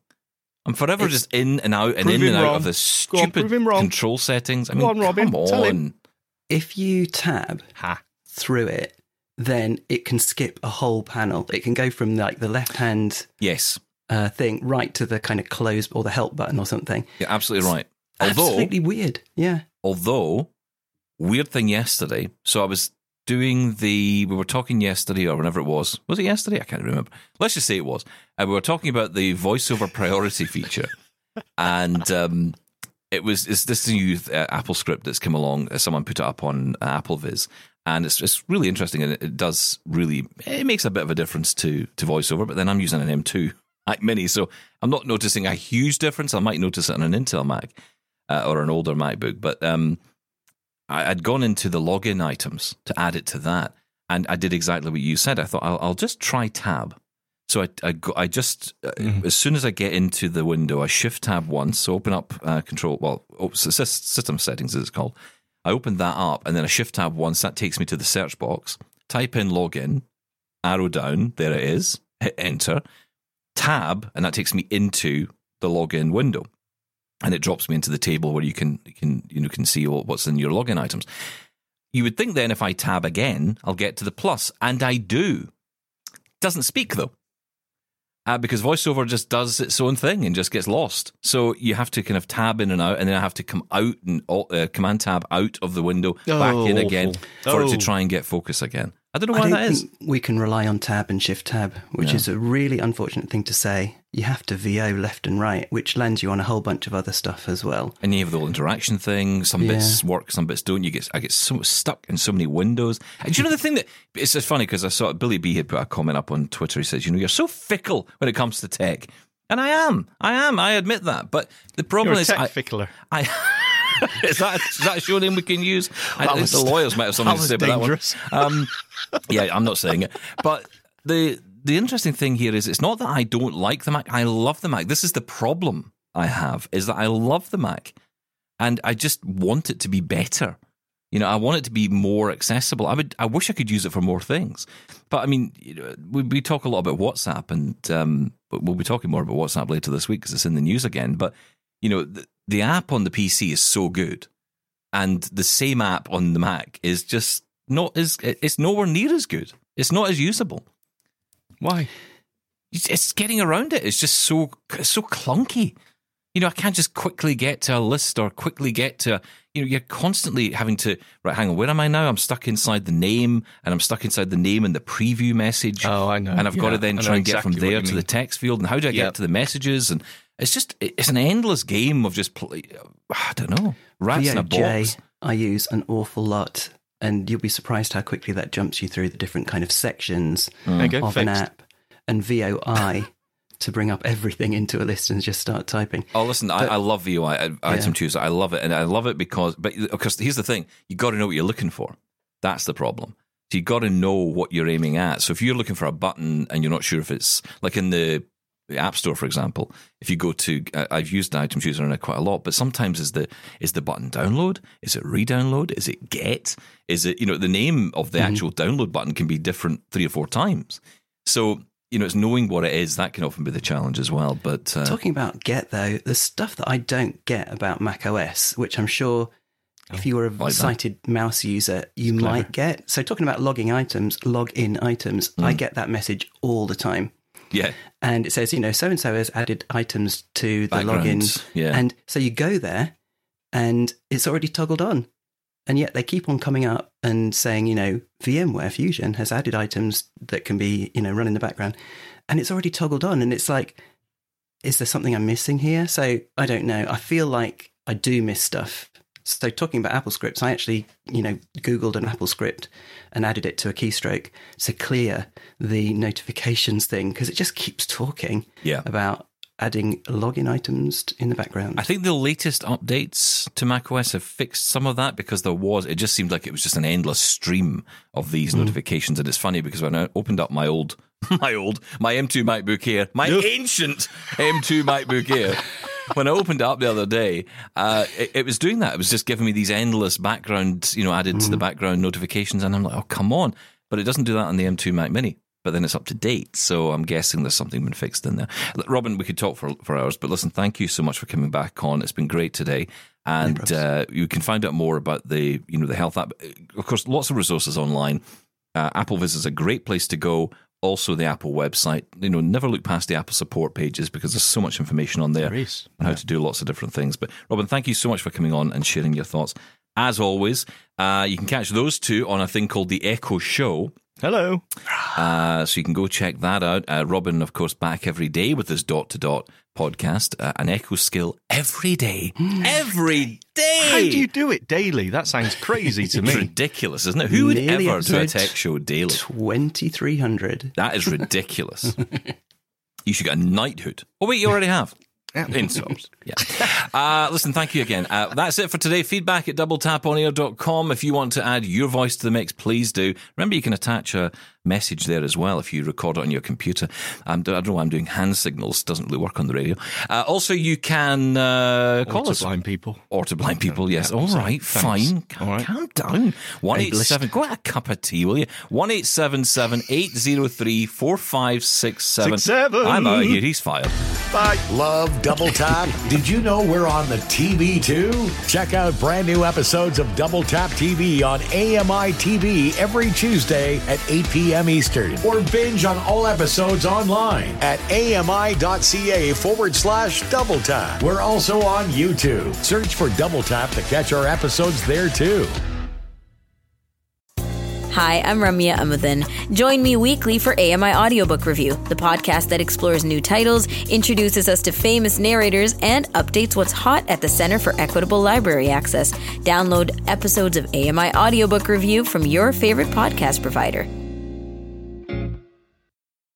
S2: I'm forever
S6: It's-
S2: just in and out and in
S4: him
S2: and out
S4: wrong.
S2: of the
S4: Go on,
S2: stupid
S4: prove him wrong.
S2: control settings. I
S4: Go
S2: mean,
S4: on, Robin,
S2: come on.
S6: If you tab
S4: ha.
S6: through it, then it can skip a whole panel. It can go from like the left hand
S2: Yes,
S6: uh, thing right to the kind of close or the help button or something.
S2: you're absolutely right. Although,
S6: Absolutely weird. Yeah.
S2: although weird thing yesterday. So i was doing the we were talking yesterday or whenever it was. Was it yesterday? I can't remember. Let's just say it was. And we were talking about the voiceover priority feature. And um it was it's this new uh, apple script that's come along. Uh, someone put it up on uh, AppleVis. And it's, it's really interesting and it, it does really it makes a bit of a difference to to voiceover but then i'm using an m2 Mac Mini, so I'm not noticing a huge difference. I might notice it on an Intel Mac uh, or an older MacBook, but um, I, I'd gone into the login items to add it to that, and I did exactly what you said. I thought I'll, I'll just try Tab. So I, I, go, I just uh, as soon as I get into the window, I shift Tab once, so open up uh, Control. Well, oh, system settings as it's called. I open that up, and then I shift Tab once. That takes me to the search box. Type in login, arrow down. There it is. Hit enter. Tab, and that takes me into the login window and it drops me into the table where you can you can you know can see what's in your login items. You would think then if I tab again, I'll get to the plus, and I do. Doesn't speak though, uh, because VoiceOver just does its own thing and just gets lost. So you have to kind of tab in and out, and then I have to come out and uh, command tab out of the window, back
S4: Oh,
S2: in again
S4: awful.
S2: for it to
S4: Oh.
S2: try and get focus again. I don't know
S6: I
S2: why
S6: don't
S2: that is.
S6: think we can rely on tab and shift tab, which
S2: Yeah.
S6: is a really unfortunate thing to say. You have to VO left and right, which lands you on a whole bunch of other stuff as well.
S2: And you have the whole interaction thing. Some bits work, some bits don't. You get I get so stuck in so many windows. And do you know the thing that it's just funny because I saw Billy B had put a comment up on Twitter. He says, "You know, you're so fickle when it comes to tech." And I am, I am, I admit that. But the problem
S4: You're a
S2: is,
S4: tech
S2: I,
S4: fickler.
S2: I is that is that a show name we can use? I,
S4: That
S2: think
S4: was-
S2: the lawyers might have something to say about that one. Um, yeah, I'm not saying it, but the the interesting thing here is it's not that I don't like the Mac. I love the Mac. This is the problem I have is that I love the Mac, and I just want it to be better. You know, I want it to be more accessible. I would, I wish I could use it for more things, but I mean, you know, we, we talk a lot about WhatsApp, and um, but we'll be talking more about WhatsApp later this week because it's in the news again. But you know, the, the app on the PC is so good, and the same app on the Mac is just not as it's nowhere near as good. It's not as usable.
S4: Why?
S2: It's, getting around it. It's just so it's so clunky. You know, I can't just quickly get to a list or quickly get to. You know, you're constantly having to. Right, hang on. Where am I now? I'm stuck inside the name, and I'm stuck inside the name and the preview message.
S4: Oh, I know.
S2: And I've got to then try and get from there to the text field. And how do I get to the messages? And it's just it's an endless game of just. Play, I don't know. Rats in a
S6: VOJ,
S2: box.
S6: I use an awful lot, and you'll be surprised how quickly that jumps you through the different kind of sections mm.
S4: There you go.
S6: of an app. And VOI to bring up everything into a list and just start typing.
S2: Oh, listen, I,
S6: But-
S2: I love VOI I- item chooser. I love it, and I love it because, but because here's the thing: you got to know what you're looking for. That's the problem. So you got to know what you're aiming at. So if you're looking for a button and you're not sure if it's like in the the App Store, for example, if you go to, I- I've used item chooser it quite a lot, but sometimes is the is the button download? Is it re-download? Is it get? Is it you know the name of the actual download button can be different three or four times. So you know it's knowing what it is that can often be the challenge as well. But uh,
S6: Talking about get though, the stuff that I don't get about Mac OS, which I'm sure if you were a
S2: like that.
S6: sighted mouse user, you might get. So talking about logging items, log in items, I
S2: Mm.
S6: get that message all the time.
S2: Yeah,
S6: And it says, you know, so and so has added items to the login.
S2: Yeah.
S6: And so you go there and it's already toggled on. And yet they keep on coming up and saying, you know, VMware Fusion has added items that can be, you know, run in the background. And it's already toggled on. And it's like, is there something I'm missing here? So I don't know. I feel like I do miss stuff. So talking about Apple scripts, I actually, you know, Googled an Apple script and added it to a keystroke to clear the notifications thing because it just keeps talking
S2: Yeah.
S6: about adding login items in the background.
S2: I think the latest updates to macOS have fixed some of that because there was, it just seemed like it was just an endless stream of these
S6: Hmm.
S2: notifications. And it's funny because when I opened up my old, my old, my M2 MacBook Air, my ancient M2 MacBook Air, when I opened it up the other day, uh, it, it was doing that. It was just giving me these endless background, you know, added to the background notifications. And I'm like, oh, come on. But it doesn't do that on the M2 Mac Mini. But then it's up to date. So I'm guessing there's something been fixed in there. Robin, we could talk for, for hours, but listen, thank you so much for coming back on. It's been great today. And uh, you can find out more about the, you know, the health app. Of course, lots of resources online. Uh, AppleVis is a great place to go. Also, the Apple website. You know, never look past the Apple support pages because there's so much information on there
S4: There is.
S2: on how to do lots of different things. But Robin, thank you so much for coming on and sharing your thoughts. As always, uh, you can catch those two on a thing called the Echo Show.
S4: Hello.
S2: Uh, so you can go check that out. Uh, Robin, of course, back every day with his dot to dot podcast, uh, an Echo skill every day. every day.
S4: How do you do it daily? That sounds crazy to me.
S2: ridiculous, isn't it? Who would
S6: Nearly
S2: ever do a tech show daily?
S6: 2300.
S2: That is ridiculous. you should get a knighthood. Oh, wait, you already have. In subs. Yeah. Uh, listen, thank you again. Uh, that's it for today. Feedback at doubletaponair.com. If you want to add your voice to the mix, please do. Remember, you can attach a message there as well if you record it on your computer. Um, I don't know why I'm doing hand signals. Doesn't really work on the radio. Uh, also, you can uh, call
S4: Or
S2: us.
S4: to blind people.
S2: Or to blind people, yes.
S4: Yeah,
S2: All
S4: so,
S2: right,
S4: thanks.
S2: fine. Calm,
S4: All right.
S2: calm down. One eight seven. Go get a cup of tea, will you? One eight seven seven eight zero three four five six seven.
S4: Six, seven.
S2: I'm out of here. He's fired.
S4: Bye.
S3: Love Double Tap? Did you know we're on the TV too? Check out brand new episodes of Double Tap TV on AMI TV every Tuesday at 8 p.m. Eastern. Or binge on all episodes online at ami.ca forward slash double tap. We're also on YouTube. Search for Double Tap to catch our episodes there too.
S8: Hi, I'm Ramya Amudan. Join me weekly for AMI Audiobook Review, the podcast that explores new titles, introduces us to famous narrators, and updates what's hot at the Center for Equitable Library Access. Download episodes of AMI Audiobook Review from your favorite podcast provider.